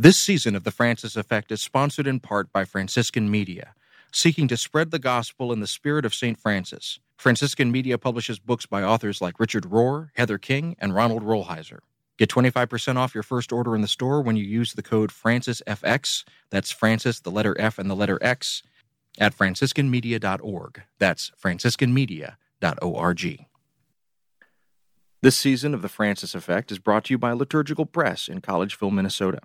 This season of The Francis Effect is sponsored in part by Franciscan Media, seeking to spread the gospel in the spirit of St. Francis. Franciscan Media publishes books by authors like Richard Rohr, Heather King, and Ronald Rolheiser. Get 25% off your first order in the store when you use the code FrancisFX. That's Francis, the letter F, and the letter X at franciscanmedia.org. That's franciscanmedia.org. This season of The Francis Effect is brought to you by Liturgical Press in Collegeville, Minnesota.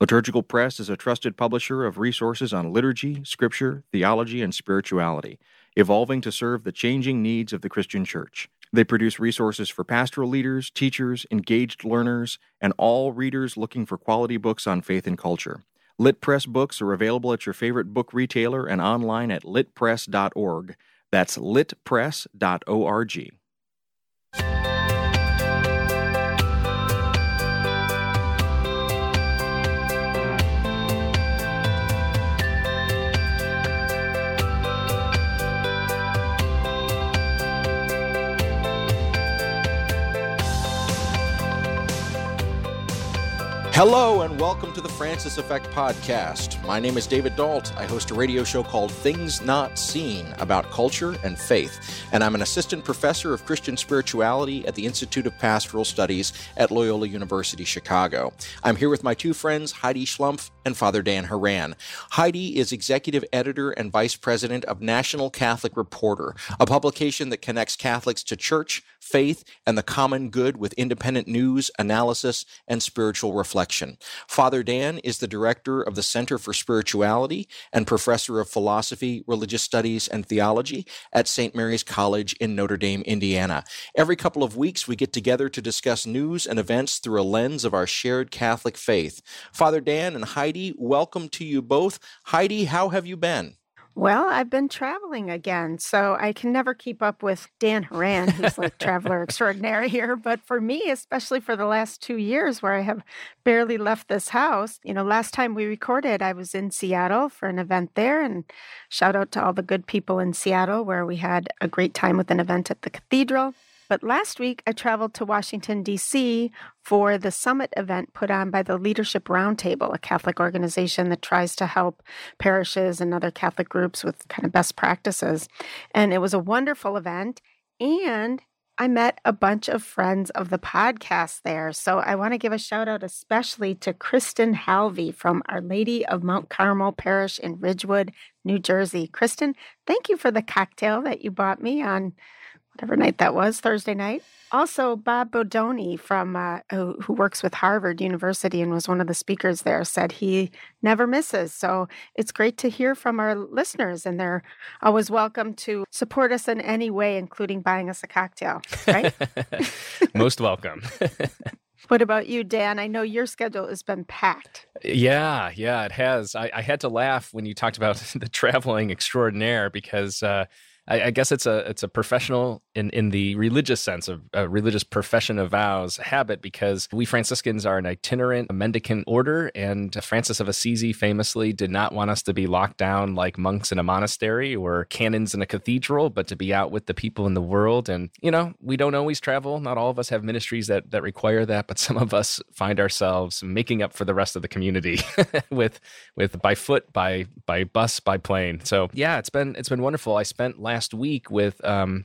Liturgical Press is a trusted publisher of resources on liturgy, scripture, theology, and spirituality, evolving to serve the changing needs of the Christian church. They produce resources for pastoral leaders, teachers, engaged learners, and all readers looking for quality books on faith and culture. Lit Press books are available at your favorite book retailer and online at litpress.org. That's litpress.org. Hello, and welcome to the Francis Effect Podcast. My name is David Dault. I host a radio show called Things Not Seen about culture and faith, and I'm an assistant professor of Christian spirituality at the Institute of Pastoral Studies at Loyola University Chicago. I'm here with my two friends, Heidi Schlumpf and Father Dan Horan. Heidi is executive editor and vice president of National Catholic Reporter, a publication that connects Catholics to church, faith, and the common good with independent news, analysis, and spiritual reflection. Father Dan is the director of the Center for Spirituality and professor of philosophy, religious studies, and theology at St. Mary's College in Notre Dame, Indiana. Every couple of weeks, we get together to discuss news and events through a lens of our shared Catholic faith. Father Dan and Heidi, welcome to you both. Heidi, how have you been? Well, I've been traveling again, so I can never keep up with Dan Horan, who's like traveler extraordinary here. But for me, especially for the last two years where I have barely left this house, you know, last time we recorded, I was in Seattle for an event there. And shout out to all the good people in Seattle where we had a great time with an event at the cathedral. But last week, I traveled to Washington, D.C. for the summit event put on by the Leadership Roundtable, a Catholic organization that tries to help parishes and other Catholic groups with kind of best practices. And it was a wonderful event. And I met a bunch of friends of the podcast there. So I want to give a shout out especially to Kristen Halvey from Our Lady of Mount Carmel Parish in Ridgewood, New Jersey. Kristen, thank you for the cocktail that you bought me on whatever night that was, Thursday night. Also, Bob Bodoni from uh, who, who, works with Harvard University and was one of the speakers there said he never misses. So it's great to hear from our listeners, and they're always welcome to support us in any way, including buying us a cocktail. Right? Most welcome. What about you, Dan? I know your schedule has been packed. Yeah, yeah, it has. I, I had to laugh when you talked about the traveling extraordinaire because uh, I, I, guess it's a it's a professional in in the religious sense of a religious profession of vows habit because we Franciscans are an itinerant mendicant order, and Francis of Assisi famously did not want us to be locked down like monks in a monastery or canons in a cathedral, but to be out with the people in the world. And you know, we don't always travel. Not all of us have ministries that that require that, but some of us find ourselves making up for the rest of the community with with by foot, by by bus, by plane. So yeah, it's been it's been wonderful. I spent last last week with um,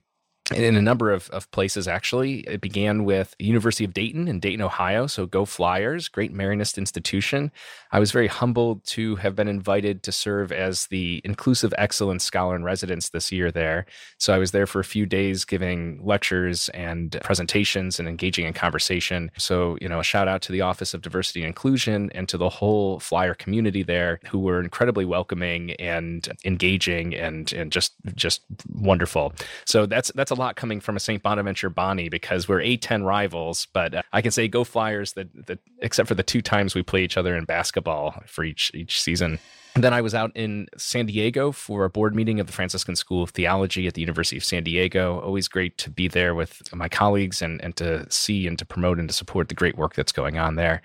in a number of, of places actually. It began with university of dayton in dayton ohio. So go flyers great marianist institution. I was very humbled to have been invited to serve as the inclusive excellence scholar in residence this year there. So i was there for a few days giving lectures and presentations and engaging in conversation. So you know a shout out to the office of diversity and inclusion and to the whole flyer community there who were incredibly welcoming and engaging and and just just wonderful. So that's that's a lot coming from a St. Bonaventure Bonnie because we're A10 rivals, but uh, I can say go Flyers that, that except for the two times we play each other in basketball for each each season. And then I was out in San Diego for a board meeting of the Franciscan School of Theology at the University of San Diego. Always great to be there with my colleagues and, and to see and to promote and to support the great work that's going on there.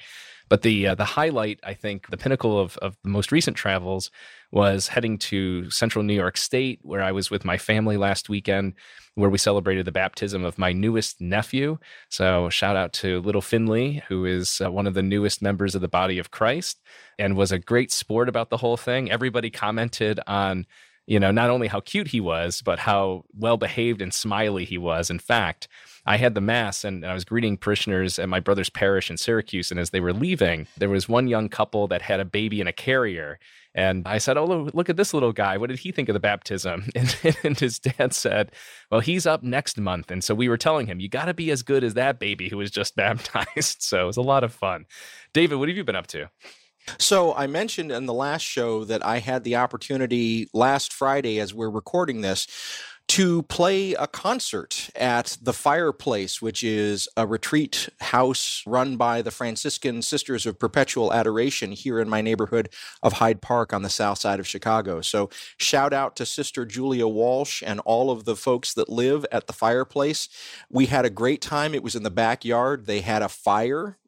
But the uh, the highlight, I think, the pinnacle of, of the most recent travels was heading to central New York State, where I was with my family last weekend, where we celebrated the baptism of my newest nephew. So, shout out to little Finley, who is uh, one of the newest members of the body of Christ and was a great sport about the whole thing. Everybody commented on you know, not only how cute he was, but how well behaved and smiley he was. In fact, I had the mass and I was greeting parishioners at my brother's parish in Syracuse. And as they were leaving, there was one young couple that had a baby in a carrier. And I said, Oh, look at this little guy. What did he think of the baptism? And, and his dad said, Well, he's up next month. And so we were telling him, You got to be as good as that baby who was just baptized. So it was a lot of fun. David, what have you been up to? So I mentioned in the last show that I had the opportunity last Friday, as we're recording this, to play a concert at the Fireplace, which is a retreat house run by the Franciscan Sisters of Perpetual Adoration here in my neighborhood of Hyde Park on the south side of Chicago. So, shout out to Sister Julia Walsh and all of the folks that live at the Fireplace. We had a great time. It was in the backyard. They had a fire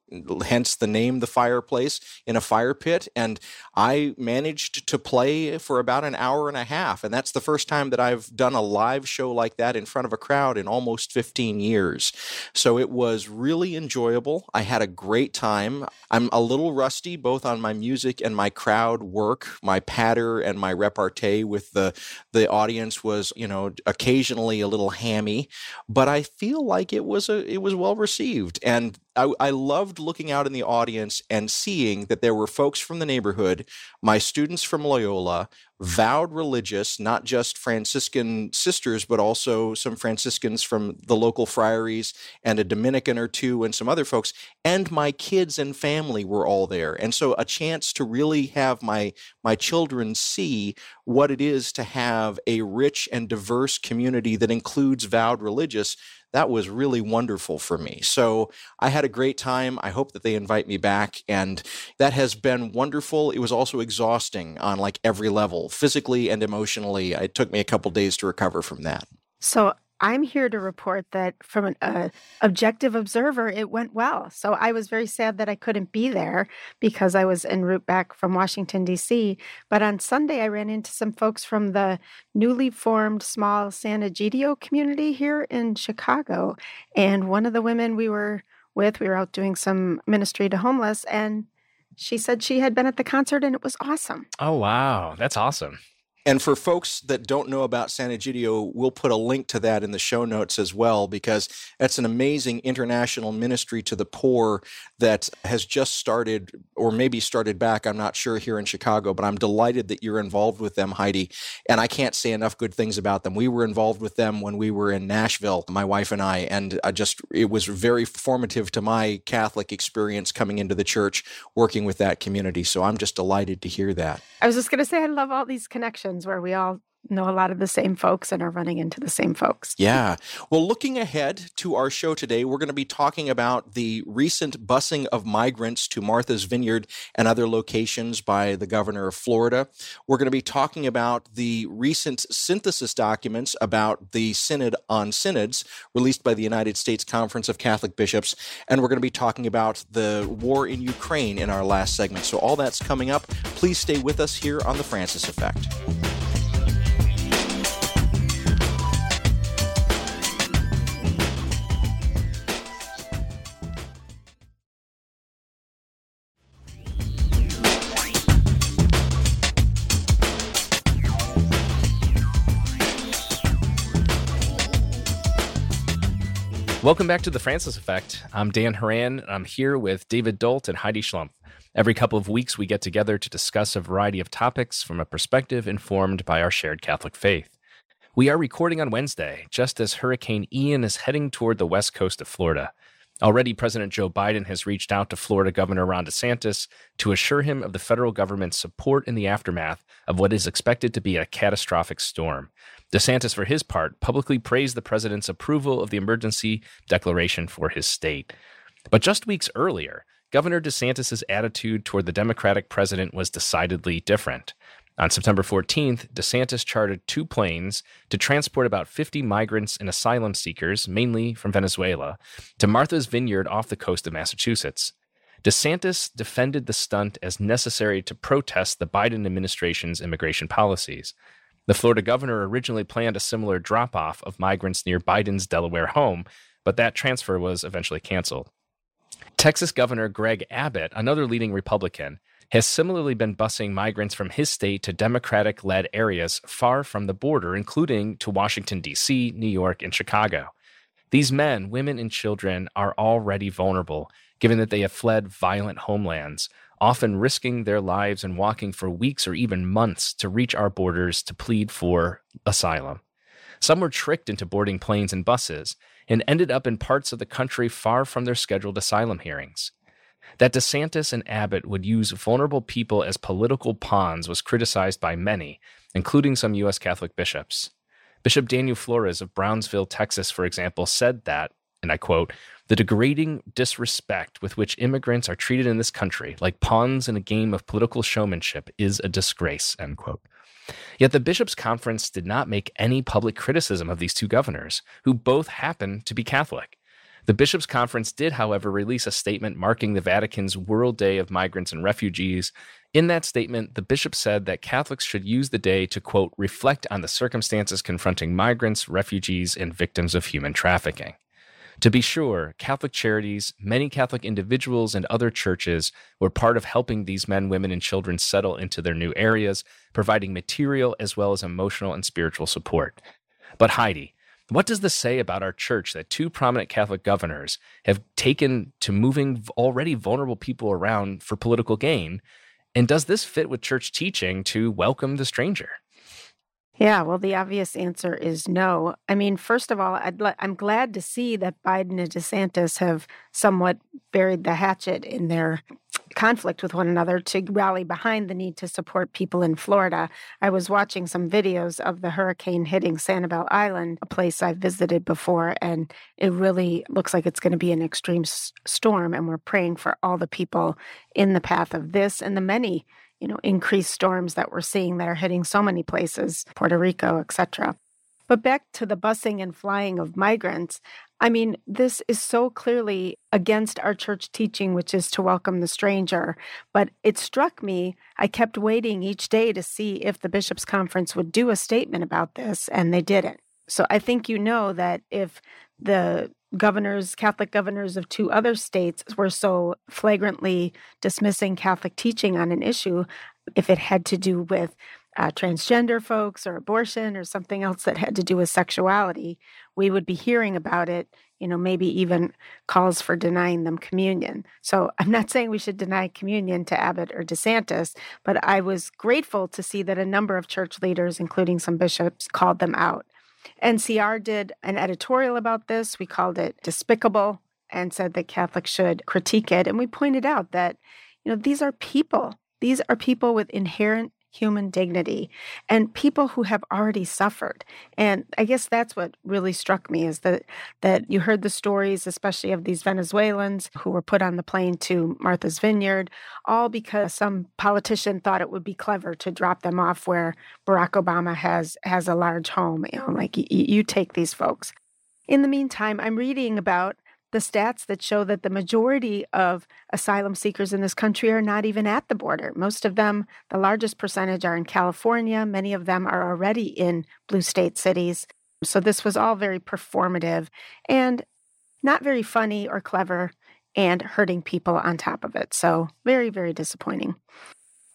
hence the name the fireplace in a fire pit and i managed to play for about an hour and a half and that's the first time that i've done a live show like that in front of a crowd in almost 15 years. So it was really enjoyable. I had a great time. I'm a little rusty both on my music and my crowd work. My patter and my repartee with the the audience was you know occasionally a little hammy but i feel like it was a it was well received and I, I, loved looking out in the audience and seeing that there were folks from the neighborhood, my students from Loyola, vowed religious, not just Franciscan sisters, but also some Franciscans from the local friaries and a Dominican or two and some other folks. And my kids and family were all there. And so a chance to really have my, my children see what it is to have a rich and diverse community that includes vowed religious that was really wonderful for me. So I had a great time. I hope that they invite me back. And that has been wonderful. It was also exhausting on like every level, physically and emotionally. It took me a couple days to recover from that. So I'm here to report that from an uh, objective observer, it went well. So I was very sad that I couldn't be there because I was en route back from Washington, D.C. But on Sunday, I ran into some folks from the newly formed small Sant'Egidio community here in Chicago. And one of the women we were with, we were out doing some ministry to homeless, and she said she had been at the concert and it was awesome. Oh, wow. That's awesome. And for folks that don't know about Sant'Egidio, we'll put a link to that in the show notes as well, because that's an amazing international ministry to the poor that has just started, or maybe started back. I'm not sure here in Chicago, but I'm delighted that you're involved with them, Heidi. And I can't say enough good things about them. We were involved with them when we were in Nashville, my wife and I, and I just, it was very formative to my Catholic experience coming into the church, working with that community. So I'm just delighted to hear that. I was just going to say, I love all these connections where we all know a lot of the same folks and are running into the same folks. Yeah. Well, looking ahead to our show today, we're going to be talking about the recent busing of migrants to Martha's Vineyard and other locations by the governor of Florida. We're going to be talking about the recent synthesis documents about the Synod on Synods released by the United States Conference of Catholic Bishops. And we're going to be talking about the war in Ukraine in our last segment. So, all that's coming up. Please stay with us here on The Francis Effect. Welcome back to the Francis Effect. I'm Dan Horan, and I'm here with David Dault and Heidi Schlumpf. Every couple of weeks, we get together to discuss a variety of topics from a perspective informed by our shared Catholic faith. We are recording on Wednesday, just as Hurricane Ian is heading toward the west coast of Florida. Already, President Joe Biden has reached out to Florida Governor Ron DeSantis to assure him of the federal government's support in the aftermath of what is expected to be a catastrophic storm. DeSantis, for his part, publicly praised the president's approval of the emergency declaration for his state. But just weeks earlier, Governor DeSantis' attitude toward the Democratic president was decidedly different. On September 14th, DeSantis chartered two planes to transport about 50 migrants and asylum seekers, mainly from Venezuela, to Martha's Vineyard off the coast of Massachusetts. DeSantis defended the stunt as necessary to protest the Biden administration's immigration policies. The Florida governor originally planned a similar drop off of migrants near Biden's Delaware home, but that transfer was eventually canceled. Texas Governor Greg Abbott, another leading Republican, has similarly been busing migrants from his state to Democratic led areas far from the border, including to Washington, D.C., New York, and Chicago. These men, women, and children are already vulnerable, given that they have fled violent homelands, often risking their lives and walking for weeks or even months to reach our borders to plead for asylum. Some were tricked into boarding planes and buses and ended up in parts of the country far from their scheduled asylum hearings. That DeSantis and Abbott would use vulnerable people as political pawns was criticized by many, including some U.S. Catholic bishops. Bishop Daniel Flores of Brownsville, Texas, for example, said that, and I quote, the degrading disrespect with which immigrants are treated in this country, like pawns in a game of political showmanship, is a disgrace. End quote. Yet the bishops' conference did not make any public criticism of these two governors, who both happen to be Catholic. The bishops' conference did, however, release a statement marking the Vatican's World Day of Migrants and Refugees. In that statement, the bishop said that Catholics should use the day to, quote, reflect on the circumstances confronting migrants, refugees, and victims of human trafficking. To be sure, Catholic charities, many Catholic individuals, and other churches were part of helping these men, women, and children settle into their new areas, providing material as well as emotional and spiritual support. But Heidi, what does this say about our church that two prominent Catholic governors have taken to moving already vulnerable people around for political gain? And does this fit with church teaching to welcome the stranger? Yeah, well, the obvious answer is no. I mean, first of all, le- I'm glad to see that Biden and DeSantis have somewhat buried the hatchet in their conflict with one another to rally behind the need to support people in Florida. I was watching some videos of the hurricane hitting Sanibel Island, a place I've visited before, and it really looks like it's going to be an extreme s- storm. And we're praying for all the people in the path of this and the many you know, increased storms that we're seeing that are hitting so many places, Puerto Rico, etc. But back to the busing and flying of migrants, I mean, this is so clearly against our church teaching, which is to welcome the stranger. But it struck me, I kept waiting each day to see if the bishops' conference would do a statement about this, and they didn't. So I think you know that if the governors, Catholic governors of two other states, were so flagrantly dismissing Catholic teaching on an issue, if it had to do with uh, transgender folks or abortion or something else that had to do with sexuality, we would be hearing about it, you know, maybe even calls for denying them communion. So I'm not saying we should deny communion to Abbott or DeSantis, but I was grateful to see that a number of church leaders, including some bishops, called them out. NCR did an editorial about this. We called it despicable and said that Catholics should critique it. And we pointed out that, you know, these are people. These are people with inherent human dignity and people who have already suffered. And i guess that's what really struck me is that that you heard the stories especially of these venezuelans who were put on the plane to martha's vineyard all because some politician thought it would be clever to drop them off where barack obama has has a large home. You know like you take these folks. In the meantime i'm reading about the stats that show that the majority of asylum seekers in this country are not even at the border. Most of them, the largest percentage, are in California. Many of them are already in blue state cities. So this was all very performative and not very funny or clever and hurting people on top of it. So very, very disappointing.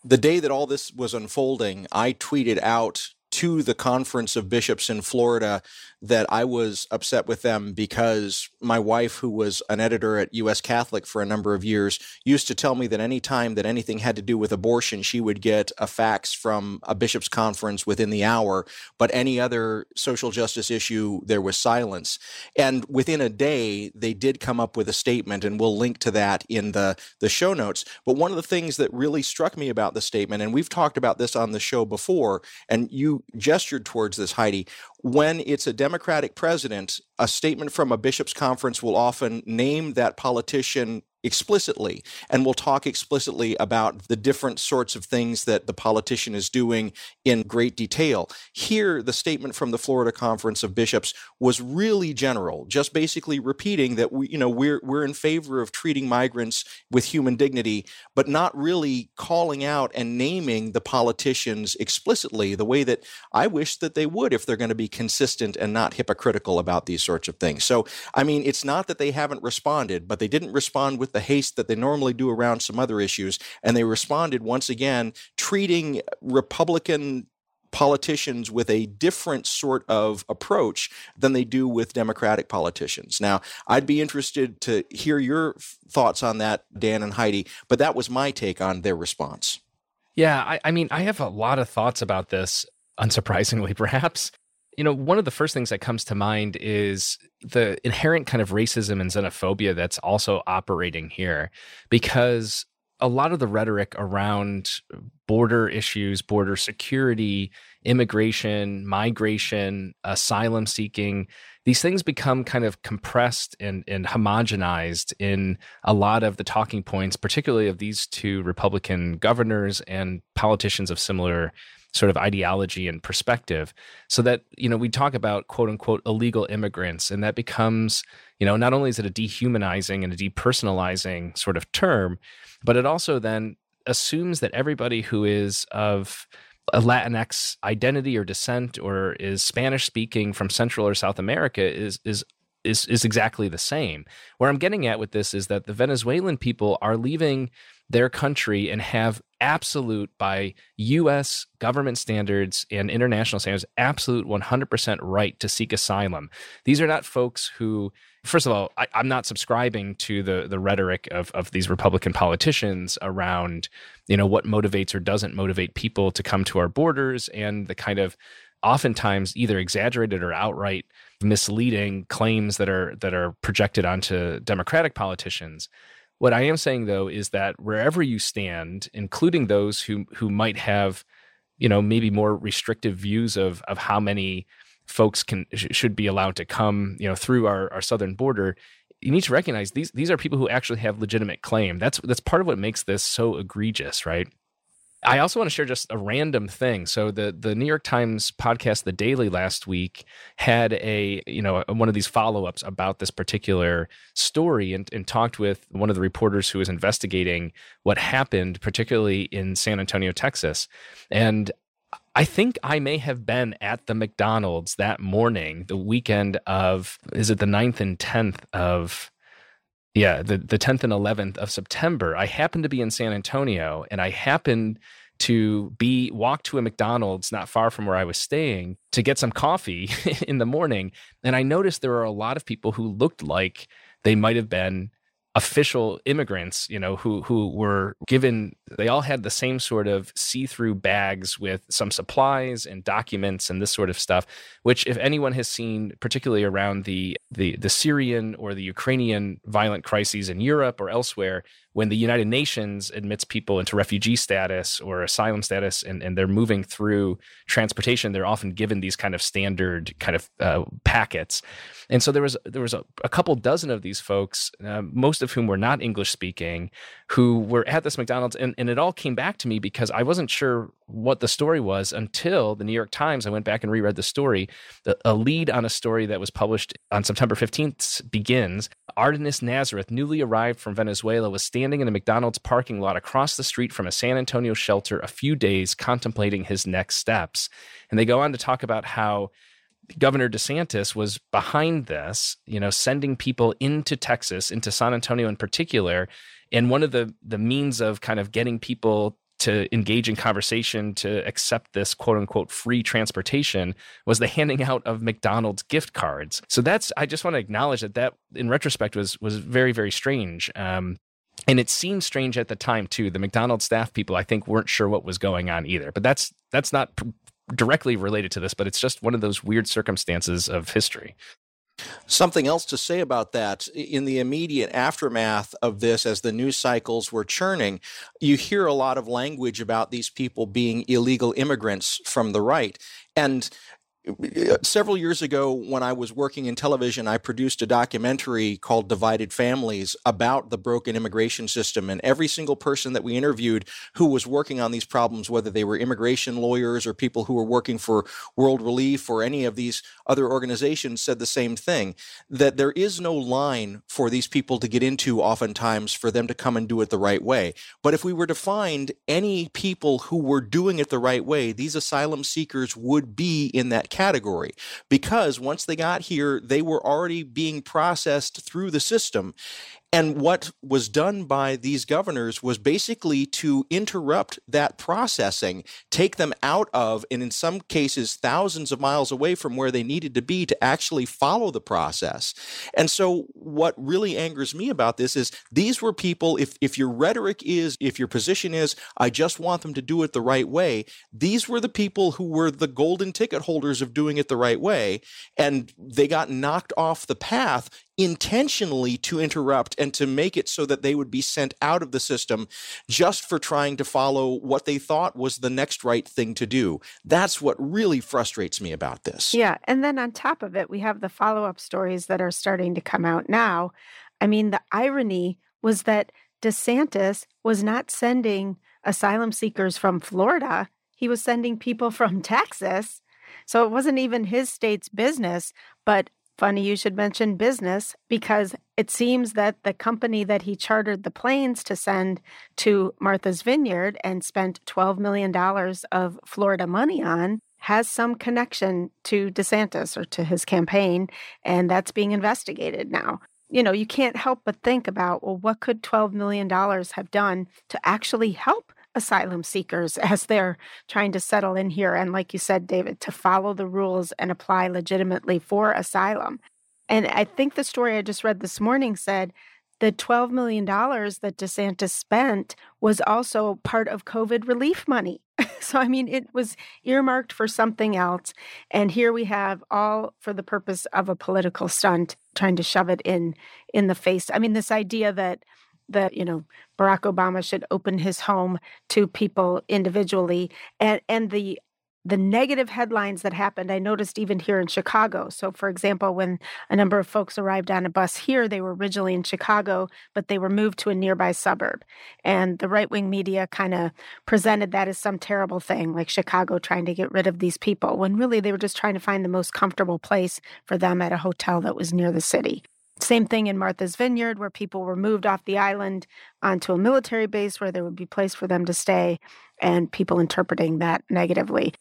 The day that all this was unfolding, I tweeted out to the conference of bishops in Florida that I was upset with them because my wife, who was an editor at U.S. Catholic for a number of years, used to tell me that any time that anything had to do with abortion, she would get a fax from a bishops' conference within the hour. But any other social justice issue, there was silence. And within a day, they did come up with a statement, and we'll link to that in the, the show notes. But one of the things that really struck me about the statement, and we've talked about this on the show before, and you gestured towards this, Heidi, when it's a Democratic president, a statement from a bishop's conference will often name that politician explicitly and we'll talk explicitly about the different sorts of things that the politician is doing in great detail. Here, the statement from the Florida Conference of Bishops was really general, just basically repeating that we, you know, we're we're in favor of treating migrants with human dignity, but not really calling out and naming the politicians explicitly the way that I wish that they would if they're going to be consistent and not hypocritical about these sorts of things. So, I mean, it's not that they haven't responded, but they didn't respond with the haste that they normally do around some other issues. And they responded once again, treating Republican politicians with a different sort of approach than they do with Democratic politicians. Now, I'd be interested to hear your thoughts on that, Dan and Heidi, but that was my take on their response. Yeah, I, I mean, I have a lot of thoughts about this, unsurprisingly, perhaps. You know, one of the first things that comes to mind is the inherent kind of racism and xenophobia that's also operating here because a lot of the rhetoric around border issues, border security, immigration, migration, asylum seeking, these things become kind of compressed and, and homogenized in a lot of the talking points, particularly of these two Republican governors and politicians of similar sort of ideology and perspective so that you know we talk about quote unquote illegal immigrants and that becomes you know not only is it a dehumanizing and a depersonalizing sort of term but it also then assumes that everybody who is of a Latinx identity or descent or is Spanish speaking from Central or South America is is is is exactly the same. Where I'm getting at with this is that the Venezuelan people are leaving their country and have absolute by US government standards and international standards absolute 100% right to seek asylum. These are not folks who first of all, I, am not subscribing to the the rhetoric of of these Republican politicians around, you know, what motivates or doesn't motivate people to come to our borders and the kind of oftentimes either exaggerated or outright misleading claims that are that are projected onto Democratic politicians. What I am saying though is that wherever you stand, including those who who might have, you know, maybe more restrictive views of of how many folks can should be allowed to come, you know, through our, our southern border, you need to recognize these these are people who actually have legitimate claim. That's that's part of what makes this so egregious, right? I also want to share just a random thing. So the the New York Times podcast, The Daily, last week had a you know one of these follow ups about this particular story, and, and talked with one of the reporters who was investigating what happened, particularly in San Antonio, Texas. And I think I may have been at the McDonald's that morning, the weekend of, is it the 9th and 10th of, yeah, the, the 10th and 11th of September. I happened to be in San Antonio and I happened to be walk to a McDonald's not far from where I was staying to get some coffee in the morning. And I noticed there were a lot of people who looked like they might have been official immigrants, you know, who who were given they all had the same sort of see-through bags with some supplies and documents and this sort of stuff, which if anyone has seen particularly around the the the Syrian or the Ukrainian violent crises in Europe or elsewhere, when the United Nations admits people into refugee status or asylum status and, and they're moving through transportation, they're often given these kind of standard kind of uh, packets. And so there was there was a, a couple dozen of these folks, uh, most of whom were not English speaking, who were at this McDonald's, and, and it all came back to me because I wasn't sure what the story was until the New York Times. I went back and reread the story. The, a lead on a story that was published on September 15th begins Artenis Nazareth, newly arrived from Venezuela, was standing in a McDonald's parking lot across the street from a San Antonio shelter a few days contemplating his next steps. And they go on to talk about how Governor DeSantis was behind this, you know, sending people into Texas, into San Antonio in particular. And one of the the means of kind of getting people to engage in conversation to accept this quote unquote free transportation was the handing out of McDonald's gift cards. So that's I just want to acknowledge that that in retrospect was was very very strange. Um, and it seemed strange at the time too. The McDonald's staff people I think weren't sure what was going on either. But that's that's not directly related to this, but it's just one of those weird circumstances of history. Something else to say about that in the immediate aftermath of this, as the news cycles were churning, you hear a lot of language about these people being illegal immigrants from the right. And several years ago, when I was working in television, I produced a documentary called Divided Families about the broken immigration system. And every single person that we interviewed who was working on these problems, whether they were immigration lawyers or people who were working for World Relief or any of these other organizations, said the same thing that there is no line for these people to get into, oftentimes, for them to come and do it the right way. But if we were to find any people who were doing it the right way, these asylum seekers would be in that category because once they got here, they were already being processed through the system. And what was done by these governors was basically to interrupt that processing, take them out of, and in some cases, thousands of miles away from where they needed to be to actually follow the process. And so, what really angers me about this is these were people, if, if your rhetoric is, if your position is, I just want them to do it the right way, these were the people who were the golden ticket holders of doing it the right way. And they got knocked off the path intentionally to interrupt and to make it so that they would be sent out of the system just for trying to follow what they thought was the next right thing to do. That's what really frustrates me about this. Yeah. And then on top of it, we have the follow up stories that are starting to come out now. I mean, the irony was that DeSantis was not sending asylum seekers from Florida, he was sending people from Texas. So it wasn't even his state's business, but Funny you should mention business because it seems that the company that he chartered the planes to send to Martha's Vineyard and spent $12 million of Florida money on has some connection to DeSantis or to his campaign, and that's being investigated now. You know, you can't help but think about, well, what could $12 million have done to actually help asylum seekers as they're trying to settle in here. And like you said, David, to follow the rules and apply legitimately for asylum. And I think the story I just read this morning said the $12 million that DeSantis spent was also part of COVID relief money. so, I mean, it was earmarked for something else. And here we have all for the purpose of a political stunt trying to shove it in in the face. I mean, this idea that that you know Barack Obama should open his home to people individually and and the the negative headlines that happened i noticed even here in chicago. So for example when a number of folks arrived on a bus here they were originally in chicago but they were moved to a nearby suburb. And the right-wing media kind of presented that as some terrible thing like chicago trying to get rid of these people when really they were just trying to find the most comfortable place for them at a hotel that was near the city same thing in Martha's Vineyard, where people were moved off the island onto a military base where there would be place for them to stay, and people interpreting that negatively.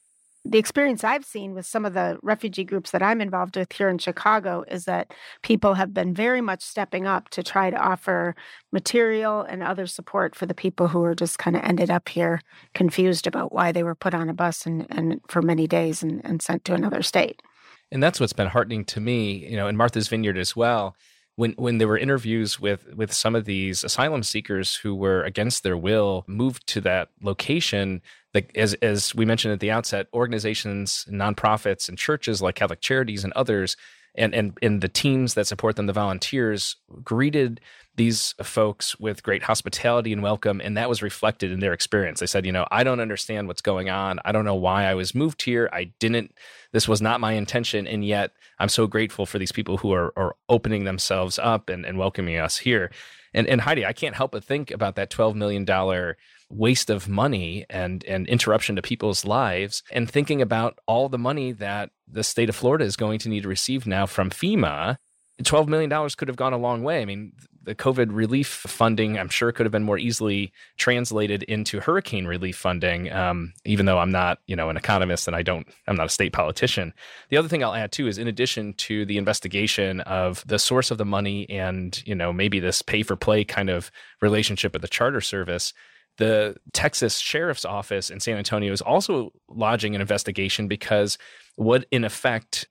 The experience I've seen with some of the refugee groups that I'm involved with here in Chicago is that people have been very much stepping up to try to offer material and other support for the people who are just kind of ended up here confused about why they were put on a bus and, and for many days and, and sent to another state. And that's what's been heartening to me, you know, in Martha's Vineyard as well. When when there were interviews with with some of these asylum seekers who were against their will moved to that location, like as as we mentioned at the outset, organizations, nonprofits, and churches like Catholic Charities and others and and and the teams that support them, the volunteers, greeted these folks with great hospitality and welcome, and that was reflected in their experience. They said, you know, I don't understand what's going on. I don't know why I was moved here. I didn't. This was not my intention, and yet I'm so grateful for these people who are are opening themselves up and, and welcoming us here. And and Heidi, I can't help but think about that twelve million dollar waste of money and and interruption to people's lives and thinking about all the money that the state of Florida is going to need to receive now from FEMA $12 million could have gone a long way. I mean, the COVID relief funding, I'm sure, could have been more easily translated into hurricane relief funding. Um, even though I'm not, you know, an economist and I don't, I'm not a state politician. The other thing I'll add too is, in addition to the investigation of the source of the money and, you know, maybe this pay for play kind of relationship with the charter service, the Texas Sheriff's Office in San Antonio is also lodging an investigation because what, in effect,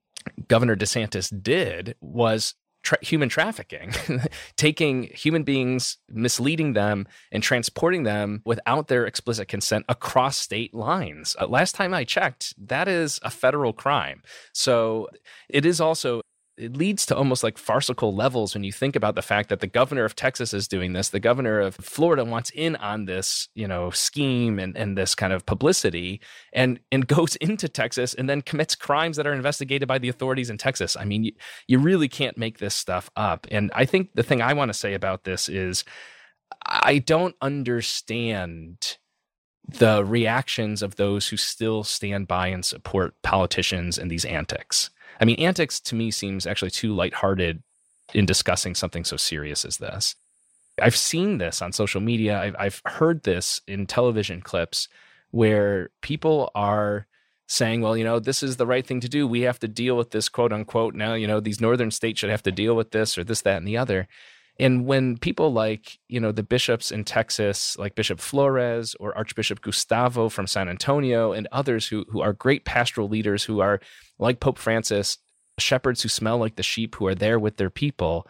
Governor DeSantis did was tra- human trafficking, taking human beings, misleading them, and transporting them without their explicit consent across state lines. Uh, last time I checked, that is a federal crime. So it is also it leads to almost like farcical levels when you think about the fact that the governor of Texas is doing this, the governor of Florida wants in on this, you know, scheme and, and this kind of publicity and and goes into Texas and then commits crimes that are investigated by the authorities in Texas. I mean, you, you really can't make this stuff up. And I think the thing I want to say about this is I don't understand the reactions of those who still stand by and support politicians and these antics. I mean, antics to me seems actually too lighthearted in discussing something so serious as this. I've seen this on social media. I've, I've heard this in television clips where people are saying, well, you know, this is the right thing to do. We have to deal with this, quote unquote. Now, you know, these northern states should have to deal with this or this, that, and the other. And when people like, you know, the bishops in Texas, like Bishop Flores or Archbishop Gustavo from San Antonio and others who, who are great pastoral leaders who are like Pope Francis, shepherds who smell like the sheep who are there with their people,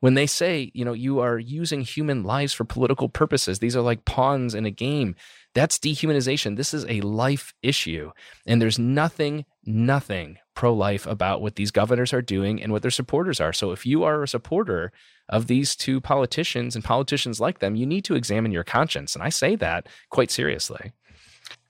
when they say, you know, you are using human lives for political purposes, these are like pawns in a game. That's dehumanization. This is a life issue. And there's nothing, nothing pro life about what these governors are doing and what their supporters are. So if you are a supporter of these two politicians and politicians like them, you need to examine your conscience. And I say that quite seriously.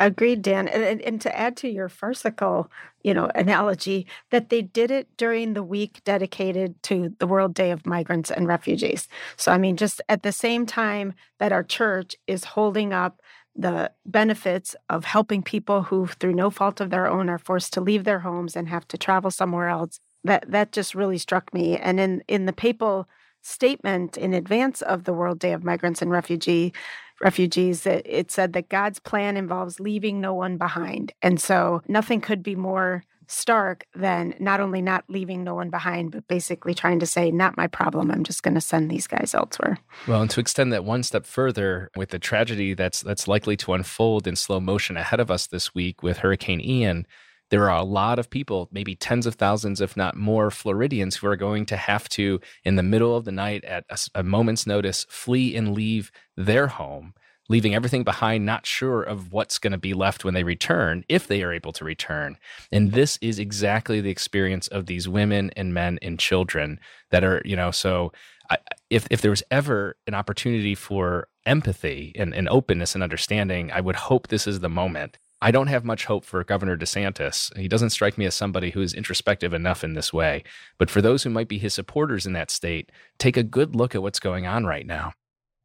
Agreed, Dan. And, and, to add to your farcical, you know, analogy, that they did it during the week dedicated to the World Day of Migrants and Refugees. So, I mean, just at the same time that our church is holding up the benefits of helping people who, through no fault of their own, are forced to leave their homes and have to travel somewhere else. That that just really struck me. And in in the papal statement in advance of the World Day of Migrants and Refugee refugees, it, it said that God's plan involves leaving no one behind. And so nothing could be more stark than not only not leaving no one behind, but basically trying to say, not my problem. I'm just going to send these guys elsewhere. Well, and to extend that one step further, with the tragedy that's that's likely to unfold in slow motion ahead of us this week with Hurricane Ian, there are a lot of people, maybe tens of thousands, if not more, Floridians who are going to have to, in the middle of the night, at a, a moment's notice, flee and leave their home leaving everything behind, not sure of what's going to be left when they return, if they are able to return. And this is exactly the experience of these women and men and children that are, you know, so I, if if there was ever an opportunity for empathy and, and openness and understanding, I would hope this is the moment. I don't have much hope for Governor DeSantis. He doesn't strike me as somebody who is introspective enough in this way. But for those who might be his supporters in that state, take a good look at what's going on right now.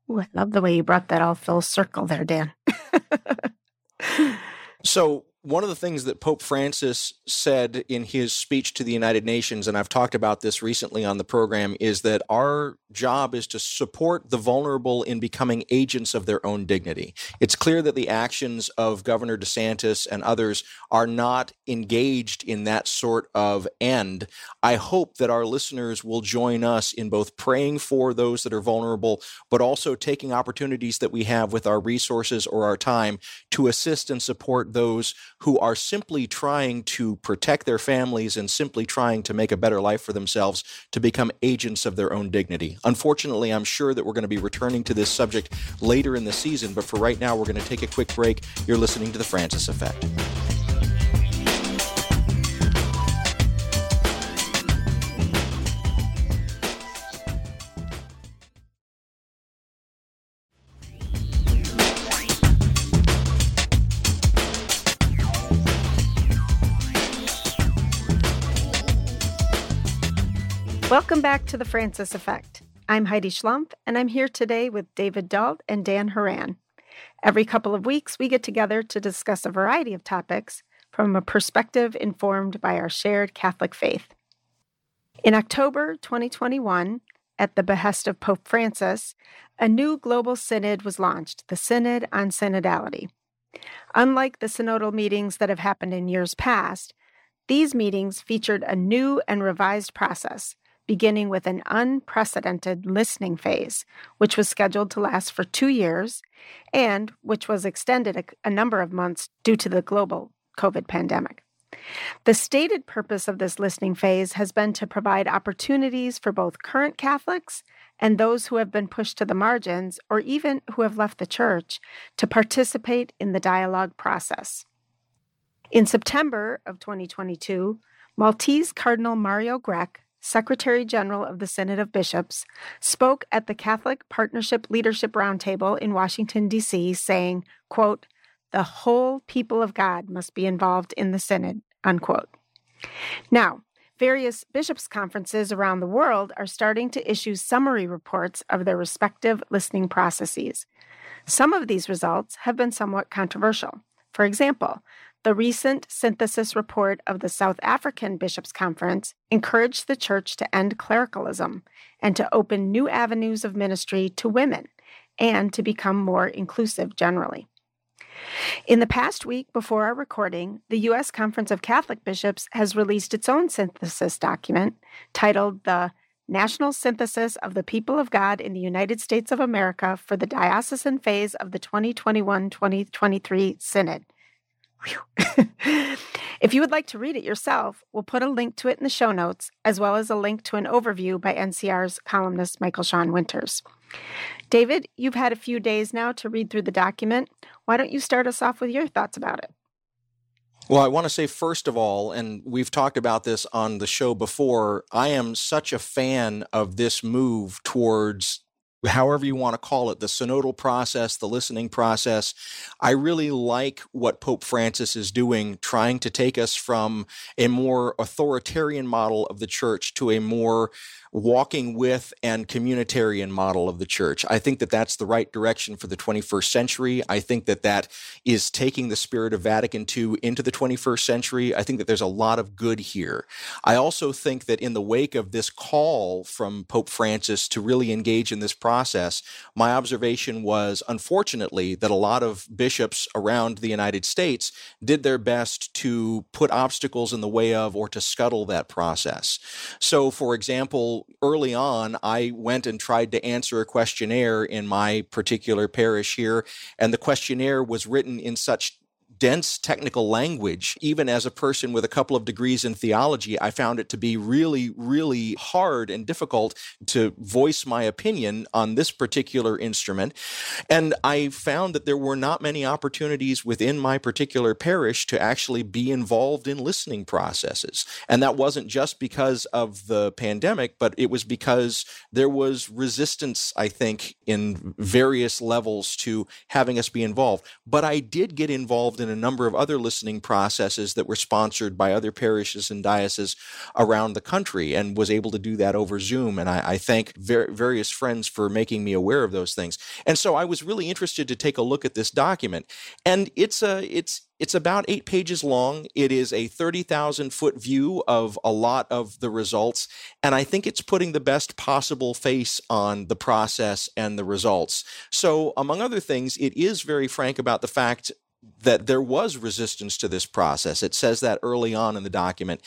Ooh, I love the way you brought that all full circle there, Dan. so one of the things that Pope Francis said in his speech to the United Nations, and I've talked about this recently on the program, is that our job is to support the vulnerable in becoming agents of their own dignity. It's clear that the actions of Governor DeSantis and others are not engaged in that sort of end. I hope that our listeners will join us in both praying for those that are vulnerable, but also taking opportunities that we have with our resources or our time to assist and support those who are simply trying to protect their families and simply trying to make a better life for themselves to become agents of their own dignity. Unfortunately, I'm sure that we're going to be returning to this subject later in the season, but for right now, we're going to take a quick break. You're listening to The Francis Effect. Welcome back to the Francis Effect. I'm Heidi Schlumpf, and I'm here today with David Dault and Dan Horan. Every couple of weeks, we get together to discuss a variety of topics from a perspective informed by our shared Catholic faith. In October 2021, at the behest of Pope Francis, a new global synod was launched, the Synod on Synodality. Unlike the synodal meetings that have happened in years past, these meetings featured a new and revised process beginning with an unprecedented listening phase, which was scheduled to last for two years and which was extended a, a number of months due to the global COVID pandemic. The stated purpose of this listening phase has been to provide opportunities for both current Catholics and those who have been pushed to the margins or even who have left the church to participate in the dialogue process. In September of 2022, Maltese Cardinal Mario Grech Secretary General of the Synod of Bishops, spoke at the Catholic Partnership Leadership Roundtable in Washington, D.C., saying, quote, the whole people of God must be involved in the synod, unquote. Now, various bishops' conferences around the world are starting to issue summary reports of their respective listening processes. Some of these results have been somewhat controversial. For example, the recent synthesis report of the South African Bishops' Conference encouraged the church to end clericalism and to open new avenues of ministry to women and to become more inclusive generally. In the past week before our recording, the U.S. Conference of Catholic Bishops has released its own synthesis document titled the National Synthesis of the People of God in the United States of America for the Diocesan Phase of the 2021 2023 Synod. if you would like to read it yourself, we'll put a link to it in the show notes, as well as a link to an overview by NCR's columnist Michael Sean Winters. David, you've had a few days now to read through the document. Why don't you start us off with your thoughts about it? Well, I want to say, first of all, and we've talked about this on the show before, I am such a fan of this move towards however you want to call it, the synodal process, the listening process. I really like what Pope Francis is doing, trying to take us from a more authoritarian model of the church to a more walking with and communitarian model of the church. I think that that's the right direction for the 21st century. I think that that is taking the spirit of Vatican II into the 21st century. I think that there's a lot of good here. I also think that in the wake of this call from Pope Francis to really engage in this process, my observation was unfortunately that a lot of bishops around the United States did their best to put obstacles in the way of or to scuttle that process. So, for example, early on, I went and tried to answer a questionnaire in my particular parish here, and the questionnaire was written in such dense technical language, even as a person with a couple of degrees in theology, I found it to be really, really hard and difficult to voice my opinion on this particular instrument. And I found that there were not many opportunities within my particular parish to actually be involved in listening processes. And that wasn't just because of the pandemic, but it was because there was resistance, I think, in various levels to having us be involved. But I did get involved in a number of other listening processes that were sponsored by other parishes and dioceses around the country and was able to do that over Zoom. And I, I thank ver- various friends for making me aware of those things. And so I was really interested to take a look at this document. And it's a it's it's about eight pages long. It is a 30,000 foot view of a lot of the results. And I think it's putting the best possible face on the process and the results. So, among other things, it is very frank about the fact that there was resistance to this process. It says that early on in the document.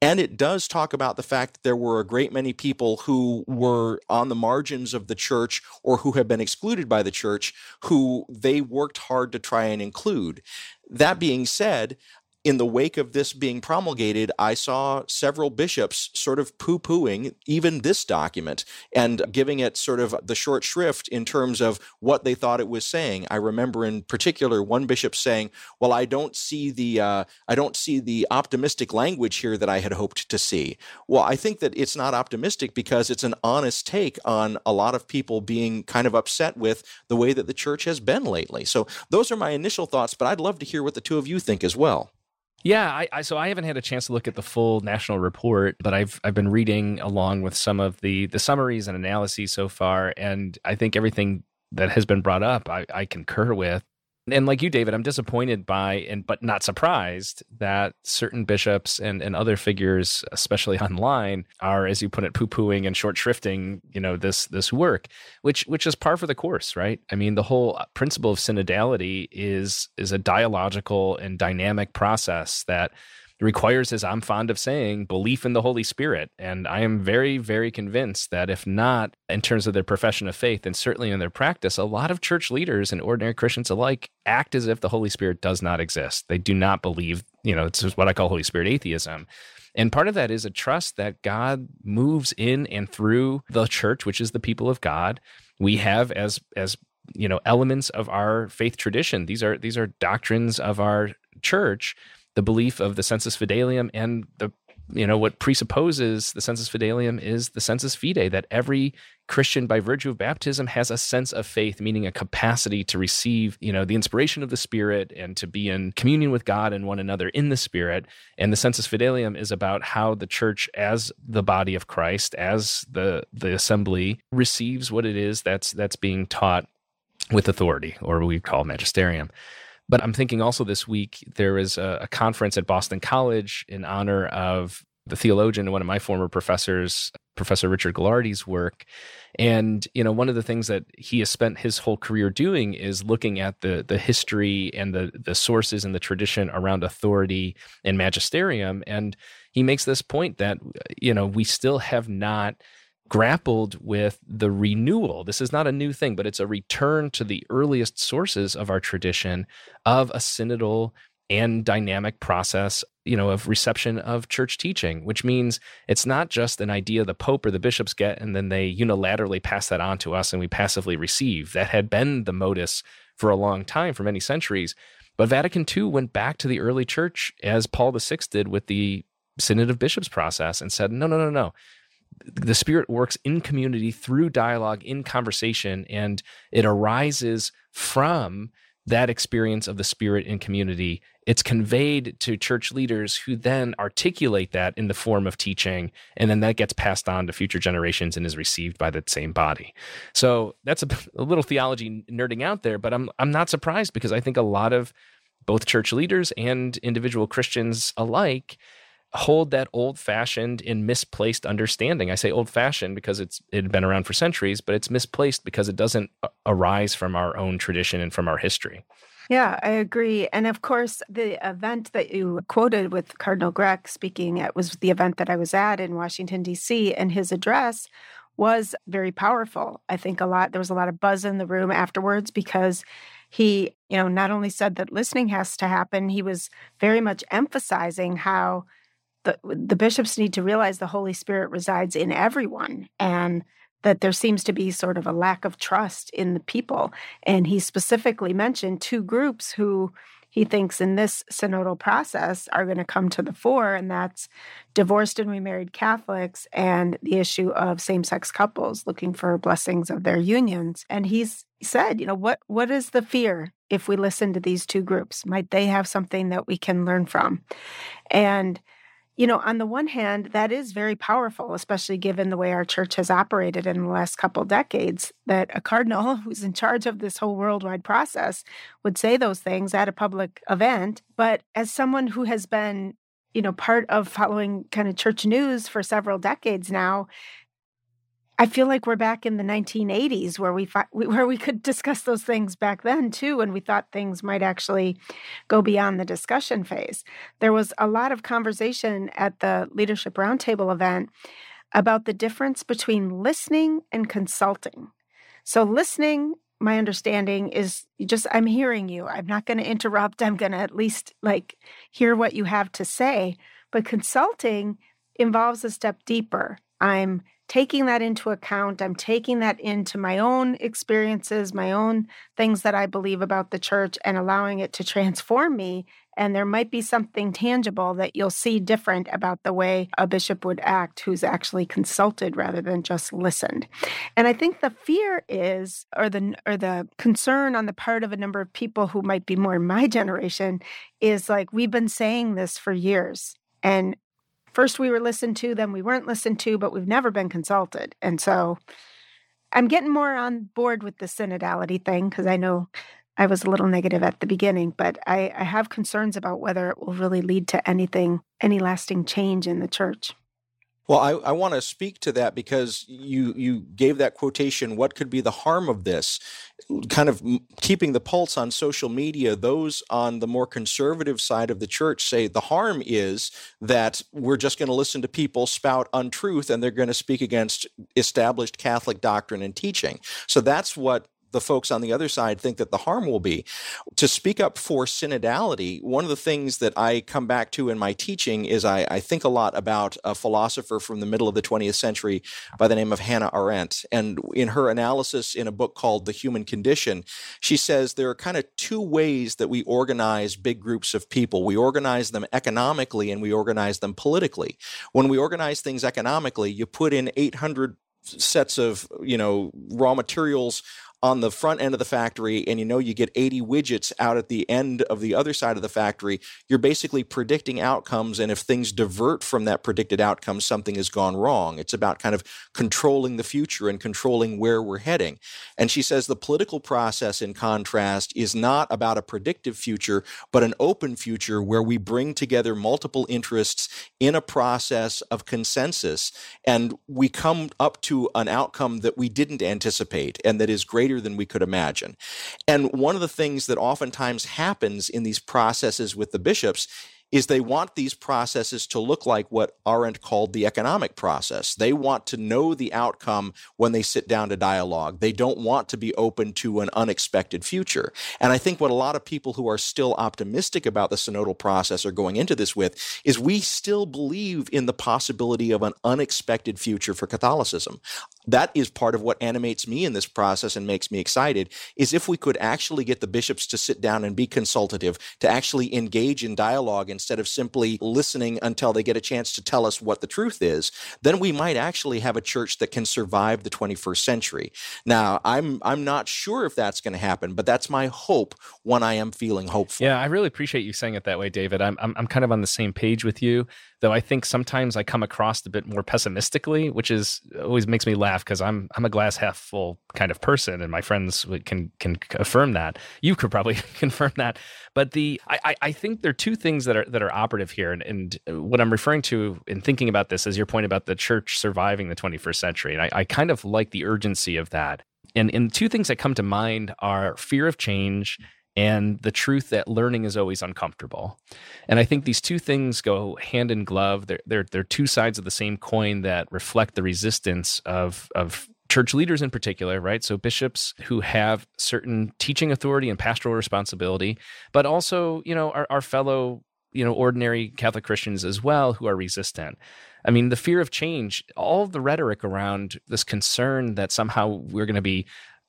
And it does talk about the fact that there were a great many people who were on the margins of the church or who have been excluded by the church who they worked hard to try and include. That being said, in the wake of this being promulgated, I saw several bishops sort of poo pooing even this document and giving it sort of the short shrift in terms of what they thought it was saying. I remember in particular one bishop saying, "Well, I don't see the uh, I don't see the optimistic language here that I had hoped to see." Well, I think that it's not optimistic because it's an honest take on a lot of people being kind of upset with the way that the church has been lately. So those are my initial thoughts, but I'd love to hear what the two of you think as well. Yeah, I, I, so I haven't had a chance to look at the full national report, but I've I've been reading along with some of the the summaries and analyses so far, and I think everything that has been brought up I, I concur with. And like you, David, I'm disappointed by and but not surprised that certain bishops and, and other figures, especially online, are, as you put it, poo-pooing and short shrifting, you know, this this work, which which is par for the course, right? I mean, the whole uh, principle of synodality is is a dialogical and dynamic process that requires, as I'm fond of saying, belief in the Holy Spirit. And I am very, very convinced that if not in terms of their profession of faith and certainly in their practice, a lot of church leaders and ordinary Christians alike act as if the Holy Spirit does not exist. They do not believe, you know, it's what I call Holy Spirit atheism. And part of that is a trust that God moves in and through the church, which is the people of God. We have as as you know elements of our faith tradition. These are these are doctrines of our church the belief of the sensus fidelium and the you know what presupposes the sensus fidelium is the sensus fidei that every christian by virtue of baptism has a sense of faith meaning a capacity to receive you know the inspiration of the spirit and to be in communion with god and one another in the spirit. And the sensus fidelium is about how the church as the body of christ as the the assembly receives what it is that's that's being taught with authority or we call magisterium but I'm thinking also this week there was a, a conference at Boston College in honor of the theologian and one of my former professors, Professor Richard Gaillardetz's work. And, you know, one of the things that he has spent his whole career doing is looking at the the history and the the sources and the tradition around authority and magisterium. And he makes this point that, you know, we still have not grappled with the renewal. This is not a new thing, but it's a return to the earliest sources of our tradition of a synodal and dynamic process, you know, of reception of church teaching, which means it's not just an idea the pope or the bishops get and then they unilaterally pass that on to us and we passively receive. That had been the modus for a long time, for many centuries. But Vatican II went back to the early church as Paul VI did with the Synod of Bishops process and said, no, no, no, no the spirit works in community through dialogue in conversation and it arises from that experience of the spirit in community. It's conveyed to church leaders who then articulate that in the form of teaching and then that gets passed on to future generations and is received by the same body. So that's a, a little theology nerding out there but i'm i'm not surprised because i think a lot of both church leaders and individual christians alike hold that old fashioned and misplaced understanding. I say old fashioned because it's it had been around for centuries, but it's misplaced because it doesn't arise from our own tradition and from our history. Yeah, I agree. And of course, the event that you quoted with Cardinal Grech speaking at was the event that I was at in Washington, D.C., and his address was very powerful. I think a lot, there was a lot of buzz in the room afterwards because he, you know, not only said that listening has to happen, he was very much emphasizing how the, the bishops need to realize the Holy Spirit resides in everyone and that there seems to be sort of a lack of trust in the people. And he specifically mentioned two groups who he thinks in this synodal process are going to come to the fore, and that's divorced and remarried Catholics and the issue of same sex couples looking for blessings of their unions. And he's said, you know, what what is the fear if we listen to these two groups? Might they have something that we can learn from? And you know, on the one hand, that is very powerful, especially given the way our church has operated in the last couple decades, that a cardinal who's in charge of this whole worldwide process would say those things at a public event. But as someone who has been, you know, part of following kind of church news for several decades now, I feel like we're back in the 1980s where we where we could discuss those things back then too and we thought things might actually go beyond the discussion phase. There was a lot of conversation at the leadership roundtable event about the difference between listening and consulting. So listening my understanding is just I'm hearing you. I'm not going to interrupt. I'm going to at least like hear what you have to say. But consulting involves a step deeper. I'm taking that into account. I'm taking that into my own experiences, my own things that I believe about the church, and allowing it to transform me. And there might be something tangible that you'll see different about the way a bishop would act who's actually consulted rather than just listened. And I think the fear is, or the or the concern on the part of a number of people who might be more in my generation, is like we've been saying this for years. And first we were listened to, then we weren't listened to, but we've never been consulted. And so I'm getting more on board with the synodality thing because I know I was a little negative at the beginning, but I, I have concerns about whether it will really lead to anything, any lasting change in the church. Well, I, I want to speak to that because you you gave that quotation. What could be the harm of this? Kind of keeping the pulse on social media. Those on the more conservative side of the church say the harm is that we're just going to listen to people spout untruth and they're going to speak against established Catholic doctrine and teaching. So that's what the folks on the other side think that the harm will be. To speak up for synodality, one of the things that I come back to in my teaching is I, I think a lot about a philosopher from the middle of the 20th century by the name of Hannah Arendt. And in her analysis in a book called The Human Condition, she says there are kind of two ways that we organize big groups of people. We organize them economically and we organize them politically. When we organize things economically, you put in 800 sets of you know raw materials on the front end of the factory and you know you get 80 widgets out at the end of the other side of the factory, you're basically predicting outcomes. And if things divert from that predicted outcome, something has gone wrong. It's about kind of controlling the future and controlling where we're heading. And she says the political process, in contrast, is not about a predictive future, but an open future where we bring together multiple interests in a process of consensus and we come up to an outcome that we didn't anticipate and that is greater greater than we could imagine. And one of the things that oftentimes happens in these processes with the bishops is they want these processes to look like what Arendt called the economic process. They want to know the outcome when they sit down to dialogue. They don't want to be open to an unexpected future. And I think what a lot of people who are still optimistic about the synodal process are going into this with is we still believe in the possibility of an unexpected future for Catholicism that is part of what animates me in this process and makes me excited is if we could actually get the bishops to sit down and be consultative to actually engage in dialogue instead of simply listening until they get a chance to tell us what the truth is then we might actually have a church that can survive the 21st century. Now i'm i'm not sure if that's going to happen but that's my hope when i am feeling hopeful. Yeah i really appreciate you saying it that way david. I'm i'm, I'm kind of on the same page with you though I think sometimes I come across a bit more pessimistically, which is always makes me laugh because I'm I'm a glass half full kind of person, and my friends can can affirm that. You could probably confirm that, but the I I think there are two things that are that are operative here, and, and what I'm referring to in thinking about this is your point about the church surviving the 21st century, and I, I kind of like the urgency of that. And and two things that come to mind are fear of change and the truth that learning is always uncomfortable. And I think these two things go hand in glove. They're, they're, they're two sides of the same coin that reflect the resistance of, of church leaders in particular, right? So bishops who have certain teaching authority and pastoral responsibility, but also, you know, our, our fellow, you know, ordinary Catholic Christians as well who are resistant. I mean, the fear of change, all of the rhetoric around this concern that somehow we're going to be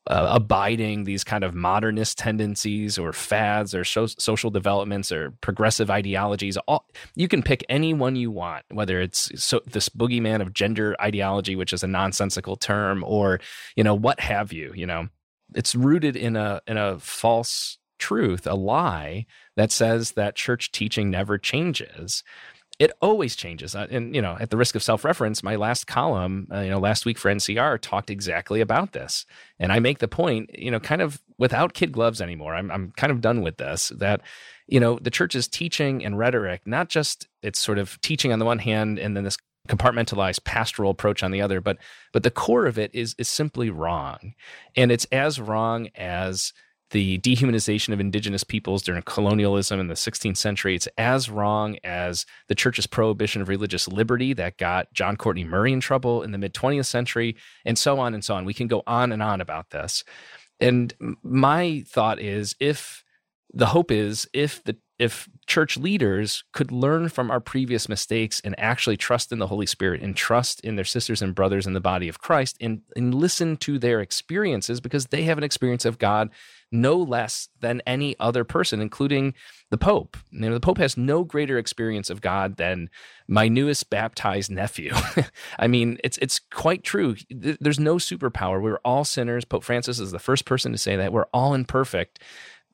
uh, abiding these kind of modernist tendencies or fads or so- social developments or progressive ideologies. All you can pick any one you want, whether it's so this boogeyman of gender ideology, which is a nonsensical term, or you know what have you. You know, it's rooted in a in a false truth, a lie that says that church teaching never changes it always changes. Uh, and, you know, at the risk of self reference, my last column, uh, you know, last week for NCR talked exactly about this. And I make the point, you know, kind of without kid gloves anymore. I'm, I'm kind of done with this that, you know, the church's teaching and rhetoric, not just it's sort of teaching on the one hand and then this compartmentalized pastoral approach on the other, but, but the core of it is, is simply wrong. And it's as wrong as, the dehumanization of indigenous peoples during colonialism in the 16th century. It's as wrong as the church's prohibition of religious liberty that got John Courtney Murray in trouble in the mid 20th century, and so on and so on. We can go on and on about this. And my thought is if the hope is if the if church leaders could learn from our previous mistakes and actually trust in the Holy Spirit and trust in their sisters and brothers in the body of Christ and, and listen to their experiences because they have an experience of God no less than any other person, including the Pope. You know, the Pope has no greater experience of God than my newest baptized nephew. I mean, it's it's quite true. There's no superpower. We're all sinners. Pope Francis is the first person to say that. We're all imperfect.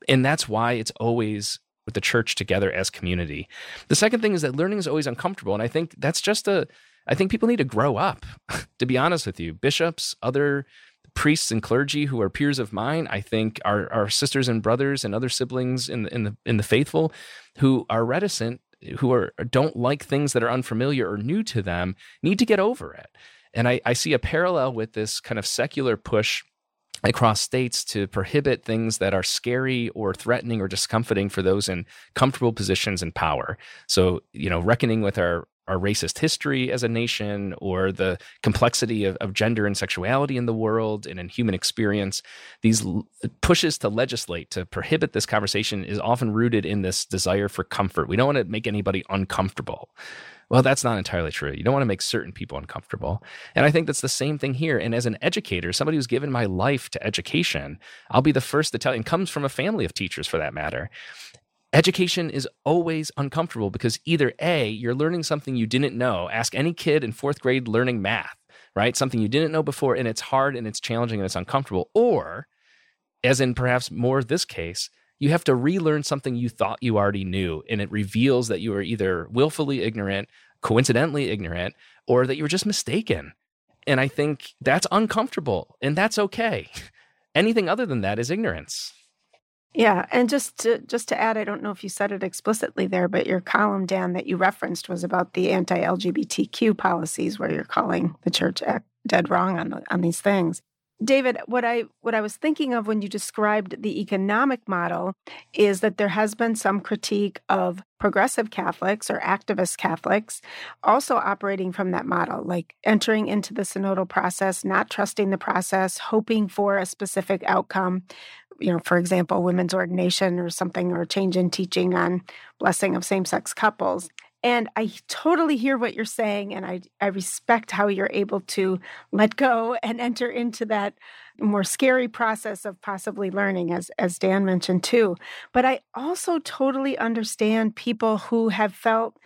And that's why it's always with the church together as community. The second thing is that learning is always uncomfortable. And I think that's just a, I think people need to grow up, to be honest with you. Bishops, other priests and clergy who are peers of mine, I think our, our sisters and brothers and other siblings in the, in the, in the faithful who are reticent, who are, don't like things that are unfamiliar or new to them, need to get over it. And I, I see a parallel with this kind of secular push across states to prohibit things that are scary or threatening or discomforting for those in comfortable positions in power. So, you know, reckoning with our our racist history as a nation or the complexity of, of gender and sexuality in the world and in human experience. These l- pushes to legislate to prohibit this conversation is often rooted in this desire for comfort. We don't want to make anybody uncomfortable. Well, that's not entirely true. You don't want to make certain people uncomfortable. And I think that's the same thing here. And as an educator, somebody who's given my life to education, I'll be the first to tell you, and comes from a family of teachers for that matter. Education is always uncomfortable because either A, you're learning something you didn't know. Ask any kid in fourth grade learning math, right? Something you didn't know before, and it's hard and it's challenging and it's uncomfortable. Or, as in perhaps more this case, you have to relearn something you thought you already knew, and it reveals that you are either willfully ignorant, coincidentally ignorant, or that you were just mistaken. And I think that's uncomfortable, and that's okay. Anything other than that is ignorance. Yeah, and just to just to add, I don't know if you said it explicitly there, but your column, Dan, that you referenced was about the anti-LGBTQ policies, where you're calling the church dead wrong on on these things. David, what I what I was thinking of when you described the economic model is that there has been some critique of progressive Catholics or activist Catholics also operating from that model, like entering into the synodal process, not trusting the process, hoping for a specific outcome, you know, for example, women's ordination or something, or change in teaching on blessing of same sex couples. And I totally hear what you're saying, and I, I respect how you're able to let go and enter into that more scary process of possibly learning, as, as Dan mentioned too. But I also totally understand people who have felt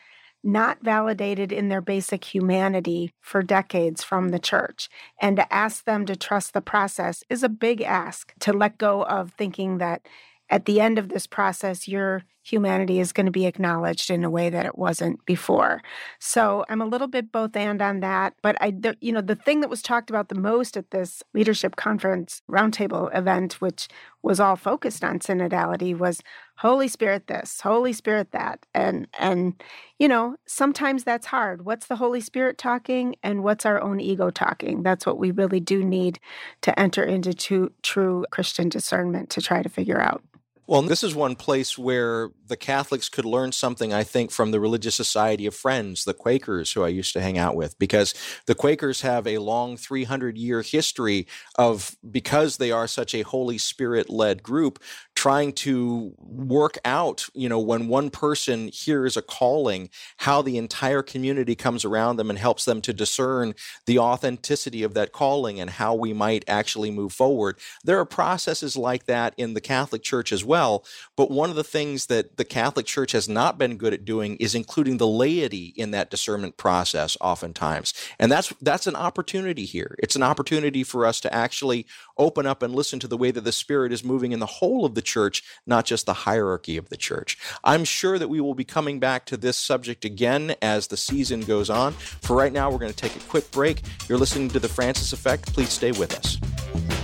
not validated in their basic humanity for decades from the church. And to ask them to trust the process is a big ask to let go of thinking that at the end of this process, your humanity is going to be acknowledged in a way that it wasn't before. So I'm a little bit both and on that. But I, the, you know, the thing that was talked about the most at this leadership conference roundtable event, which was all focused on synodality, was Holy Spirit this, Holy Spirit that, and and you know sometimes that's hard. What's the Holy Spirit talking, and what's our own ego talking? That's what we really do need to enter into true, true Christian discernment to try to figure out. Well, this is one place where the Catholics could learn something, I think, from the Religious Society of Friends, the Quakers, who I used to hang out with, because the Quakers have a long 300 year history of, because they are such a Holy Spirit led group, trying to work out, you know, when one person hears a calling, how the entire community comes around them and helps them to discern the authenticity of that calling and how we might actually move forward. There are processes like that in the Catholic Church as well. But one of the things that the Catholic Church has not been good at doing is including the laity in that discernment process oftentimes. And that's that's an opportunity here. It's an opportunity for us to actually open up and listen to the way that the Spirit is moving in the whole of the church, not just the hierarchy of the church. I'm sure that we will be coming back to this subject again as the season goes on. For right now, we're going to take a quick break. You're listening to The Francis Effect. Please stay with us.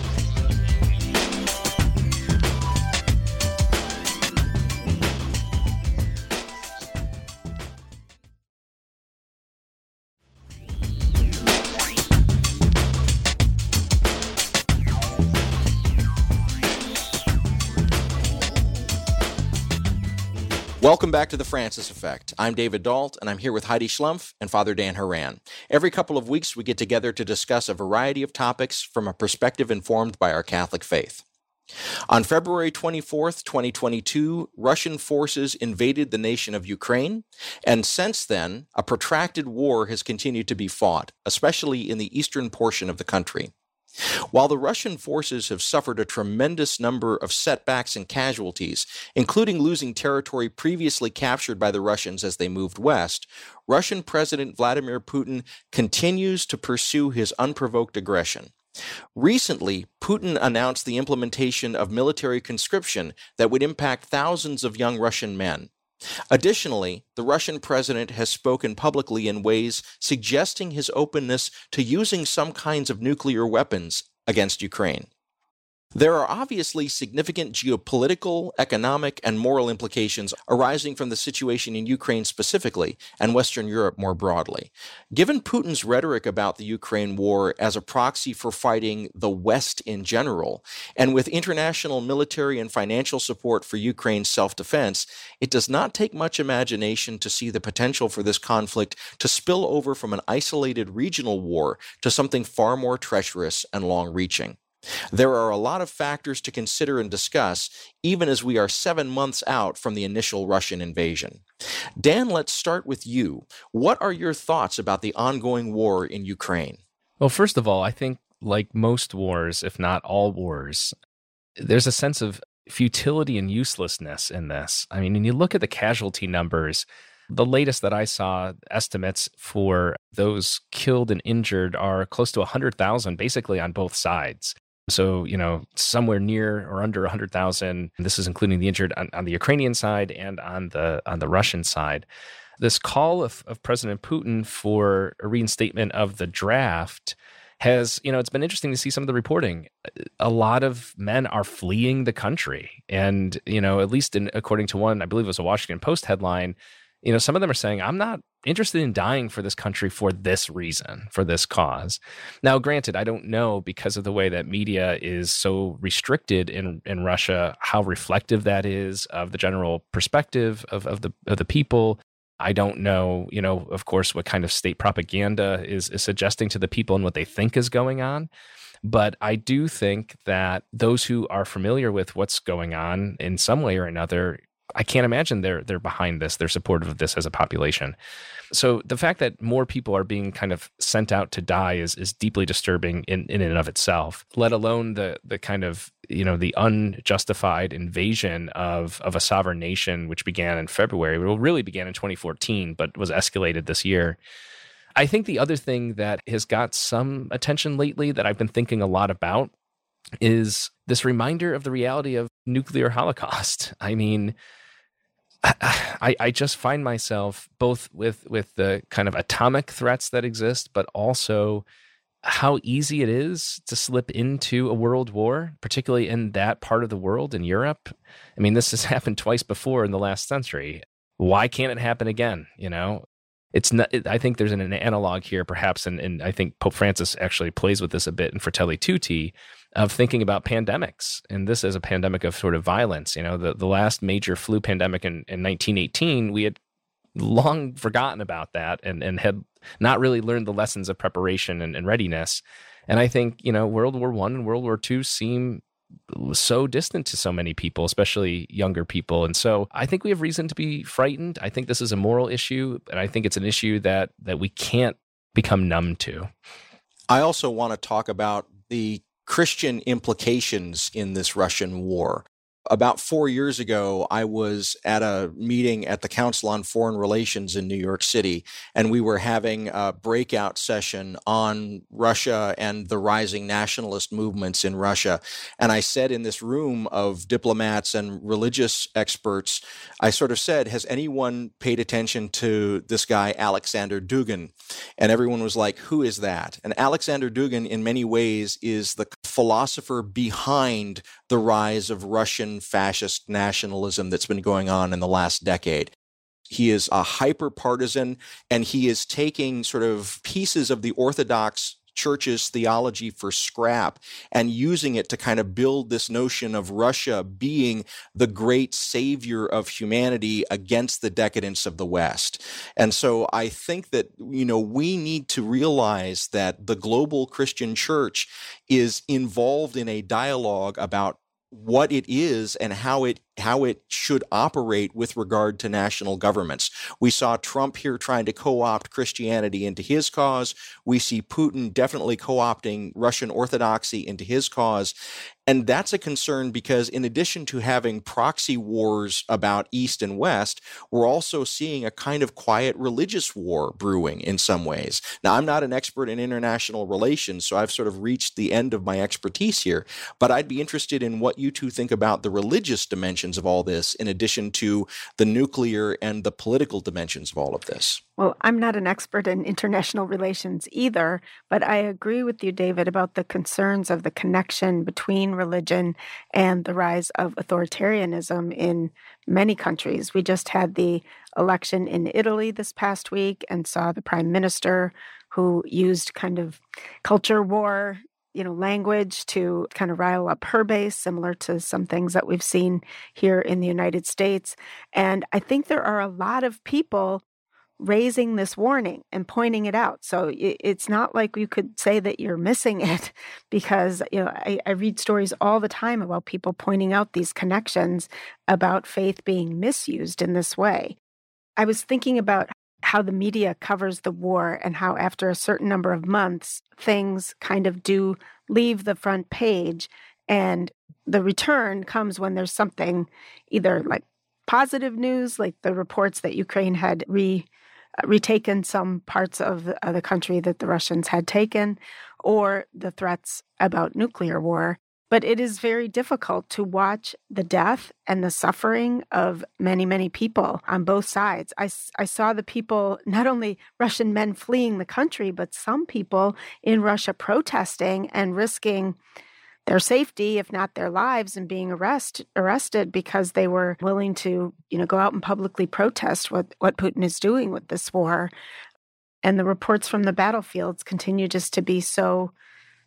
Welcome back to the Francis Effect. I'm David Dault, and I'm here with Heidi Schlumpf and Father Dan Horan. Every couple of weeks, we get together to discuss a variety of topics from a perspective informed by our Catholic faith. On February 24, 2022, Russian forces invaded the nation of Ukraine, and since then, a protracted war has continued to be fought, especially in the eastern portion of the country. While the Russian forces have suffered a tremendous number of setbacks and casualties, including losing territory previously captured by the Russians as they moved west, Russian President Vladimir Putin continues to pursue his unprovoked aggression. Recently, Putin announced the implementation of military conscription that would impact thousands of young Russian men. Additionally, the Russian president has spoken publicly in ways suggesting his openness to using some kinds of nuclear weapons against Ukraine. There are obviously significant geopolitical, economic, and moral implications arising from the situation in Ukraine specifically, and Western Europe more broadly. Given Putin's rhetoric about the Ukraine war as a proxy for fighting the West in general, and with international military and financial support for Ukraine's self defense, it does not take much imagination to see the potential for this conflict to spill over from an isolated regional war to something far more treacherous and long reaching. There are a lot of factors to consider and discuss, even as we are seven months out from the initial Russian invasion. Dan, let's start with you. What are your thoughts about the ongoing war in Ukraine? Well, first of all, I think, like most wars, if not all wars, there's a sense of futility and uselessness in this. I mean, when you look at the casualty numbers, the latest that I saw estimates for those killed and injured are close to 100,000 basically on both sides. So, you know, somewhere near or under 100,000. This is including the injured on, on, the Ukrainian side and on the on the Russian side. This call of, of President Putin for a reinstatement of the draft has, you know, it's been interesting to see some of the reporting. A lot of men are fleeing the country. And, you know, at least in, according to one, I believe it was a Washington Post headline, you know, some of them are saying, I'm not interested in dying for this country for this reason, for this cause. Now, granted, I don't know because of the way that media is so restricted in, in Russia, how reflective that is of the general perspective of, of the of the people. I don't know, you know, of course, what kind of state propaganda is, is suggesting to the people and what they think is going on. But I do think that those who are familiar with what's going on in some way or another I can't imagine they're they're behind this. They're supportive of this as a population. So the fact that more people are being kind of sent out to die is is deeply disturbing in, in and of itself. Let alone the the kind of you know the unjustified invasion of of a sovereign nation, which began in February. Well, really began in 2014, but was escalated this year. I think the other thing that has got some attention lately that I've been thinking a lot about is this reminder of the reality of nuclear holocaust. I mean, I, I just find myself both with with the kind of atomic threats that exist, but also how easy it is to slip into a world war, particularly in that part of the world in Europe. I mean, this has happened twice before in the last century. Why can't it happen again? You know, it's not. I think there's an, an analog here, perhaps, and, and I think Pope Francis actually plays with this a bit in Fratelli Tutti of thinking about pandemics and this as a pandemic of sort of violence. You know, the, the last major flu pandemic in, in 1918, we had long forgotten about that and, and had not really learned the lessons of preparation and, and readiness. And I think, you know, World War One and World War Two seem so distant to so many people, especially younger people. And so I think we have reason to be frightened. I think this is a moral issue, and I think it's an issue that that we can't become numb to. I also want to talk about the Christian implications in this Russian war. About four years ago, I was at a meeting at the Council on Foreign Relations in New York City, and we were having a breakout session on Russia and the rising nationalist movements in Russia. And I said in this room of diplomats and religious experts, I sort of said, Has anyone paid attention to this guy, Alexander Dugin? And everyone was like, Who is that? And Alexander Dugin, in many ways, is the philosopher behind the rise of Russian fascist nationalism that's been going on in the last decade. He is a hyper partisan and he is taking sort of pieces of the Orthodox church's theology for scrap and using it to kind of build this notion of Russia being the great savior of humanity against the decadence of the West. And so I think that, you know, we need to realize that the global Christian church is involved in a dialogue about what it is and how it how it should operate with regard to national governments. We saw Trump here trying to co-opt Christianity into his cause. We see Putin definitely co-opting Russian orthodoxy into his cause. And that's a concern because, in addition to having proxy wars about East and West, we're also seeing a kind of quiet religious war brewing in some ways. Now, I'm not an expert in international relations, so I've sort of reached the end of my expertise here, but I'd be interested in what you two think about the religious dimension dimensions of all this, in addition to the nuclear and the political dimensions of all of this? Well, I'm not an expert in international relations either, but I agree with you, David, about the concerns of the connection between religion and the rise of authoritarianism in many countries. We just had the election in Italy this past week and saw the prime minister who used kind of culture war you know language to kind of rile up her base similar to some things that we've seen here in the United States. And I think there are a lot of people raising this warning and pointing it out. So it's not like you could say that you're missing it because you know I, I read stories all the time about people pointing out these connections about faith being misused in this way. I was thinking about how the media covers the war and how after a certain number of months things kind of do leave the front page and the return comes when there's something either like positive news like the reports that Ukraine had re uh, retaken some parts of the, of the country that the Russians had taken or the threats about nuclear war but it is very difficult to watch the death and the suffering of many, many people on both sides. I, I saw the people, not only Russian men fleeing the country, but some people in Russia protesting and risking their safety, if not their lives, and being arrest, arrested because they were willing to, you know, go out and publicly protest what, what Putin is doing with this war. And the reports from the battlefields continue just to be so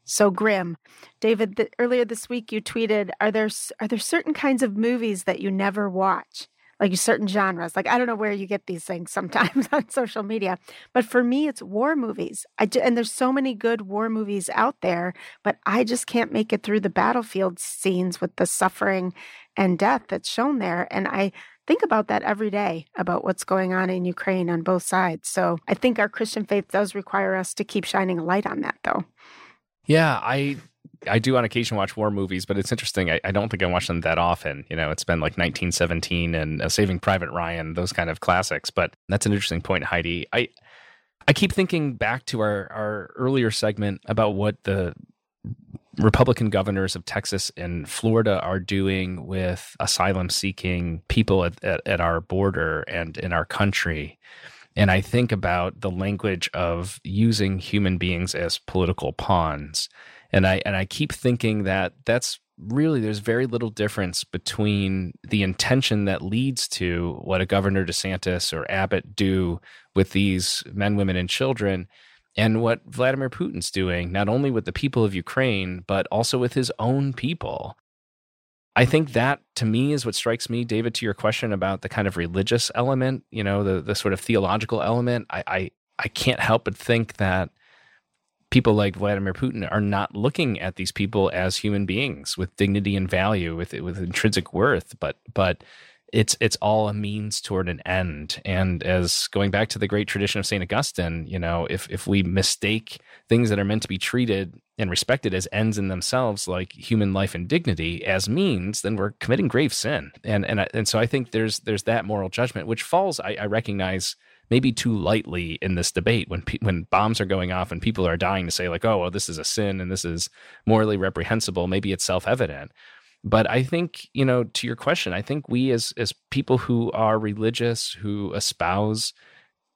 so grim. David, the, earlier this week you tweeted, "Are there are there certain kinds of movies that you never watch?" Like certain genres. Like I don't know where you get these things sometimes on social media, but for me it's war movies. I and there's so many good war movies out there, but I just can't make it through the battlefield scenes with the suffering and death that's shown there and I think about that every day about what's going on in Ukraine on both sides. So I think our Christian faith does require us to keep shining a light on that though. Yeah, I I do on occasion watch war movies, but it's interesting. I, I, don't think I watch them that often. You know, it's been like 1917 and uh, Saving Private Ryan, those kind of classics. But that's an interesting point, Heidi. I I keep thinking back to our our earlier segment about what the Republican governors of Texas and Florida are doing with asylum seeking people at, at, at our border and in our country. And I think about the language of using human beings as political pawns. And I and I keep thinking that that's really there's very little difference between the intention that leads to what a Governor DeSantis or Abbott do with these men, women, and children and what Vladimir Putin's doing, not only with the people of Ukraine, but also with his own people. I think that to me is what strikes me, David, to your question about the kind of religious element, you know, the the sort of theological element. I I, I can't help but think that people like Vladimir Putin are not looking at these people as human beings with dignity and value, with with intrinsic worth, but but it's it's all a means toward an end. And as going back to the great tradition of Saint Augustine, you know, if if we mistake things that are meant to be treated and respected as ends in themselves, like human life and dignity, as means, then we're committing grave sin. And and and so I think there's there's that moral judgment which falls. I, I recognize maybe too lightly in this debate when pe- when bombs are going off and people are dying to say like, oh, well, this is a sin and this is morally reprehensible. Maybe it's self evident. But I think, you know, to your question, I think we as as people who are religious, who espouse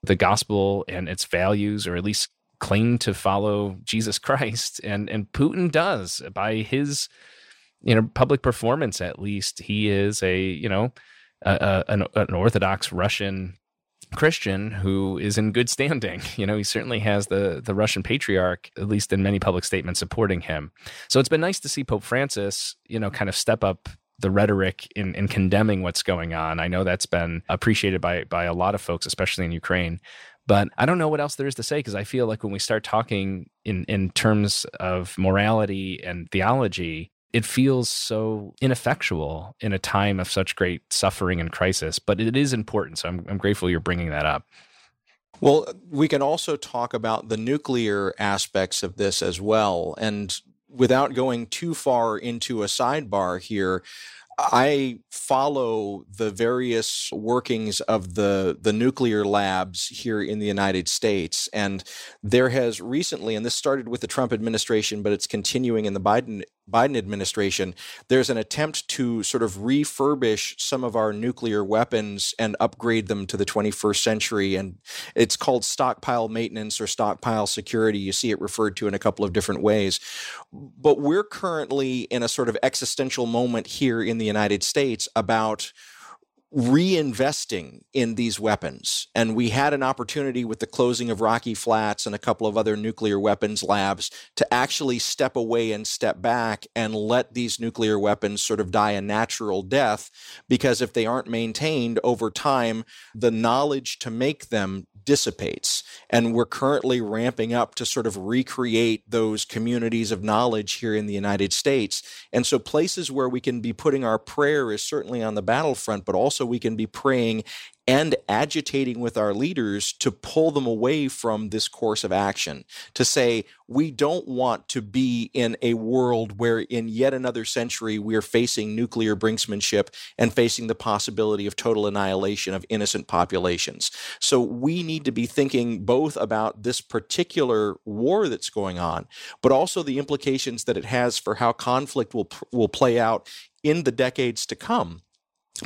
the gospel and its values, or at least claim to follow Jesus Christ, and and Putin does by his you know public performance at least he is a you know a, a, an, an orthodox Russian Christian who is in good standing. You know, he certainly has the the Russian patriarch, at least in many public statements, supporting him. So it's been nice to see Pope Francis, you know, kind of step up the rhetoric in, in condemning what's going on. I know that's been appreciated by by a lot of folks, especially in Ukraine. But I don't know what else there is to say because I feel like when we start talking in in terms of morality and theology, it feels so ineffectual in a time of such great suffering and crisis, but it is important. So I'm, I'm grateful you're bringing that up. Well, we can also talk about the nuclear aspects of this as well. And without going too far into a sidebar here, I follow the various workings of the the nuclear labs here in the United States, and there has recently, and this started with the Trump administration, but it's continuing in the Biden Biden administration, there's an attempt to sort of refurbish some of our nuclear weapons and upgrade them to the 21st century. And it's called stockpile maintenance or stockpile security. You see it referred to in a couple of different ways. But we're currently in a sort of existential moment here in the United States about reinvesting in these weapons. And we had an opportunity with the closing of Rocky Flats and a couple of other nuclear weapons labs to actually step away and step back and let these nuclear weapons sort of die a natural death. Because if they aren't maintained over time, the knowledge to make them dissipates. And we're currently ramping up to sort of recreate those communities of knowledge here in the United States. And so, places where we can be putting our prayer is certainly on the battlefront, but also we can be praying and agitating with our leaders to pull them away from this course of action, to say, we don't want to be in a world where in yet another century we are facing nuclear brinksmanship and facing the possibility of total annihilation of innocent populations. So we need to be thinking both about this particular war that's going on, but also the implications that it has for how conflict will, will play out in the decades to come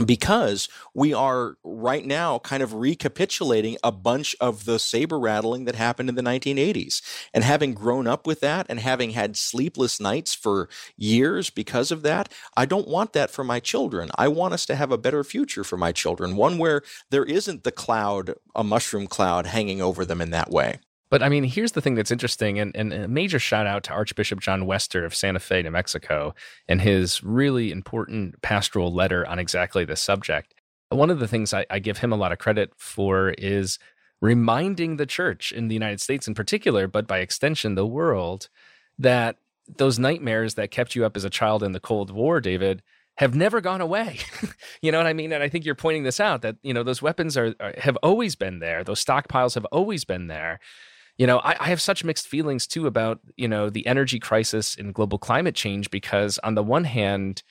because we are right now kind of recapitulating a bunch of the saber rattling that happened in the 1980s. And having grown up with that and having had sleepless nights for years because of that, I don't want that for my children. I want us to have a better future for my children, one where there isn't the cloud, a mushroom cloud hanging over them in that way. But I mean, here's the thing that's interesting, and, and, a major shout out to Archbishop John Wester of Santa Fe, New Mexico, and his really important pastoral letter on exactly this subject. One of the things I, I give him a lot of credit for is reminding the church in the United States in particular, but by extension, the world, that those nightmares that kept you up as a child in the Cold War, David, have never gone away. you know what I mean? And I think you're pointing this out that, you know, those weapons are, are have always been there. Those stockpiles have always been there you know, I, I, have such mixed feelings too about, you know, the energy crisis and global climate change because on the one hand,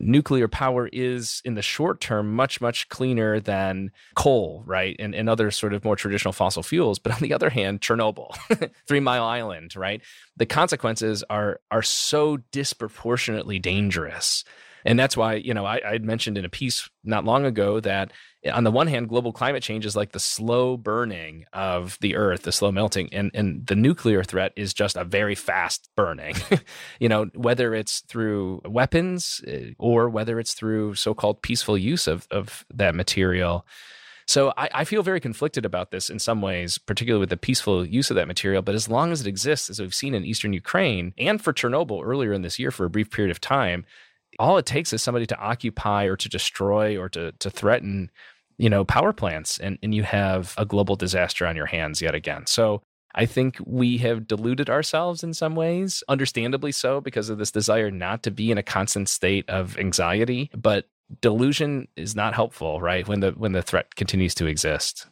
nuclear power is in the short term much, much cleaner than coal, right? And, and other sort of more traditional fossil fuels. But on the other hand, Chernobyl, Three Mile Island, right? The consequences are are so disproportionately dangerous and that's why, you know, I, I mentioned in a piece not long ago that on the one hand, global climate change is like the slow burning of the earth, the slow melting, and and the nuclear threat is just a very fast burning. you know, whether it's through weapons eh, or whether it's through so-called peaceful use of of that material. So I, I, feel very conflicted about this in some ways, particularly with the peaceful use of that material. But as long as it exists, as we've seen in eastern Ukraine and for Chernobyl earlier in this year for a brief period of time, all it takes is somebody to occupy or to destroy or to to threaten you know power plants and and you have a global disaster on your hands yet again. So i think we have deluded ourselves in some ways understandably so because of this desire not to be in a constant state of anxiety but delusion is not helpful right when the when the threat continues to exist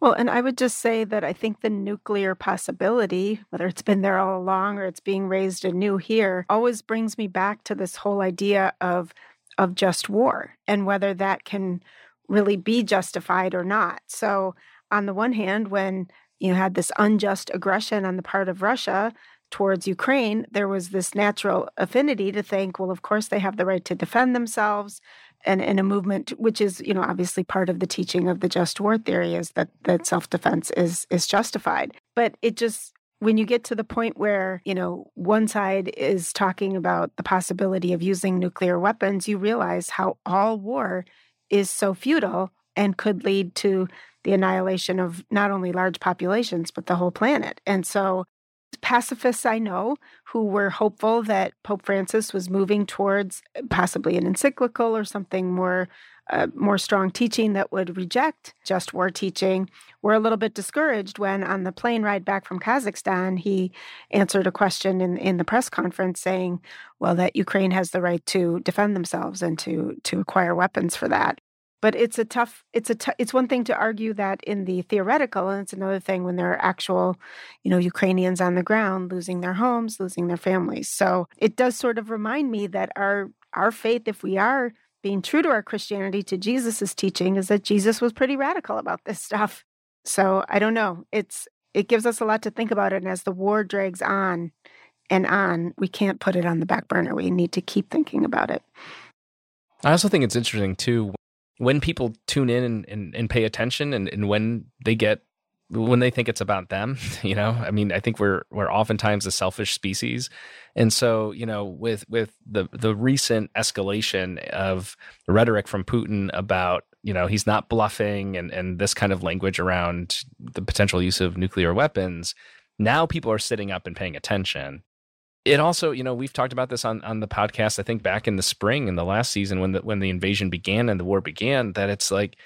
well, and I would just say that I think the nuclear possibility, whether it's been there all along or it's being raised anew here, always brings me back to this whole idea of of just war and whether that can really be justified or not. So, on the one hand, when you had this unjust aggression on the part of Russia towards Ukraine, there was this natural affinity to think, well, of course, they have the right to defend themselves and in a movement which is you know obviously part of the teaching of the just war theory is that that self-defense is is justified. But it just when you get to the point where you know one side is talking about the possibility of using nuclear weapons you realize how all war is so futile and could lead to the annihilation of not only large populations but the whole planet. And so pacifists I know who were hopeful that Pope Francis was moving towards uh, possibly an encyclical or something more uh, more strong teaching that would reject just war teaching were a little bit discouraged when on the plane ride back from Kazakhstan he answered a question in in the press conference saying well that Ukraine has the right to defend themselves and to to acquire weapons for that but it's a tough it's a t- it's one thing to argue that in the theoretical and it's another thing when there are actual you know ukrainians on the ground losing their homes losing their families so it does sort of remind me that our our faith if we are being true to our christianity to jesus's teaching is that jesus was pretty radical about this stuff so i don't know it's it gives us a lot to think about and as the war drags on and on, we can't put it on the back burner. We need to keep thinking about it. I also think it's interesting too when people tune in and, and, and pay attention and, and when they get when they think it's about them, you know, I mean, I think we're we're oftentimes a selfish species, and so you know, with with the the recent escalation of rhetoric from Putin about you know he's not bluffing and and this kind of language around the potential use of nuclear weapons, now people are sitting up and paying attention. It also, you know, we've talked about this on on the podcast. I think back in the spring in the last season when the when the invasion began and the war began, that it's like,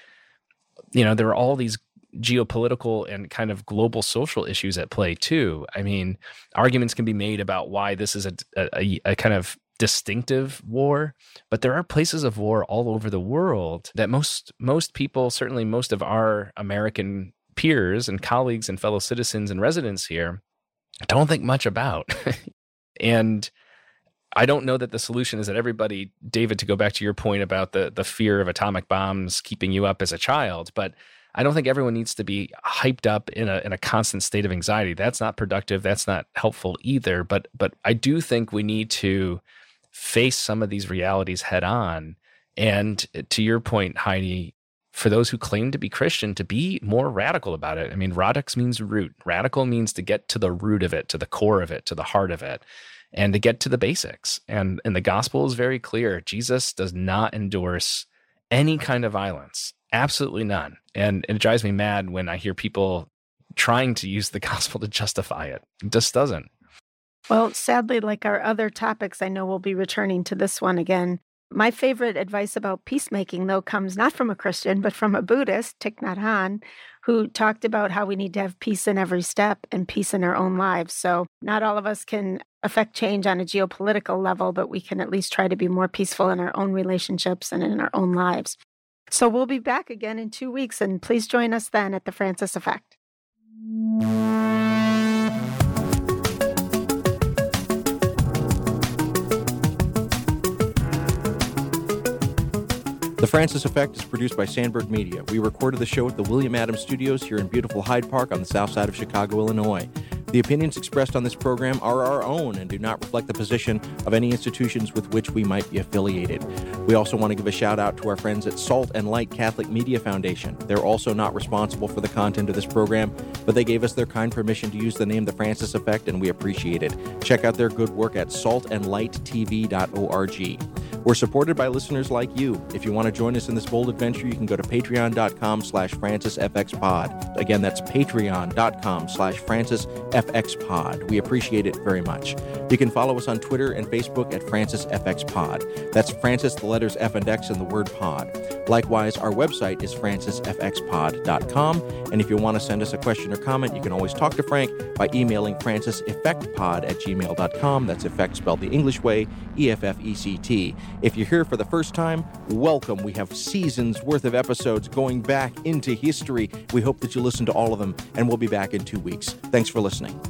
you know, there are all these geopolitical and kind of global social issues at play too. I mean, arguments can be made about why this is a, a, a kind of distinctive war, but there are places of war all over the world that most most people, certainly most of our American peers and colleagues and fellow citizens and residents here, don't think much about. and I don't know that the solution is that everybody, David, to go back to your point about the the fear of atomic bombs keeping you up as a child, but I don't think everyone needs to be hyped up in a in a constant state of anxiety. That's not productive. That's not helpful either. But but I do think we need to face some of these realities head on. And eh, to your point, Heidi, for those who claim to be Christian, to be more radical about it. I mean, radix means root. Radical means to get to the root of it, to the core of it, to the heart of it, and to get to the basics. And and the gospel is very clear. Jesus does not endorse any kind of violence. Absolutely none. And, and it drives me mad when I hear people trying to use the gospel to justify it. It just doesn't. Well, sadly, like our other topics, I know we'll be returning to this one again. My favorite advice about peacemaking, though, comes not from a Christian, but from a Buddhist, Thich Nhat Hanh, who talked about how we need to have peace in every step and peace in our own lives. So, not all of us can affect change on a geopolitical level, but we can at least try to be more peaceful in our own relationships and in our own lives. So we'll be back again in two weeks, and please join us then at the Francis Effect. The Francis Effect is produced by Sandberg Media. We recorded the show at the William Adams Studios here in beautiful Hyde Park on the south side of Chicago, Illinois. The opinions expressed on this program are our own and do not reflect the position of any institutions with which we might be affiliated. We also want to give a shout out to our friends at Salt and Light Catholic Media Foundation. They're also not responsible for the content of this program, but they gave us their kind permission to use the name The Francis Effect, and we appreciate it. Check out their good work at saltandlighttv.org. We're supported by listeners like you. If you want to join us in this bold adventure, you can go to patreon.com slash francisfxpod. Again, that's patreon.com slash francisfxpod. We appreciate it very much. You can follow us on Twitter and Facebook at francisfxpod. That's Francis, the letters F and X, and the word pod. Likewise, our website is francisfxpod.com. And if you want to send us a question or comment, you can always talk to Frank by emailing franciseffectpod at gmail.com. That's effect spelled the English way, E F F E C T. If you're here for the first time, welcome. We have seasons worth of episodes going back into history. We hope that you listen to all of them, and we'll be back in two weeks. Thanks for listening.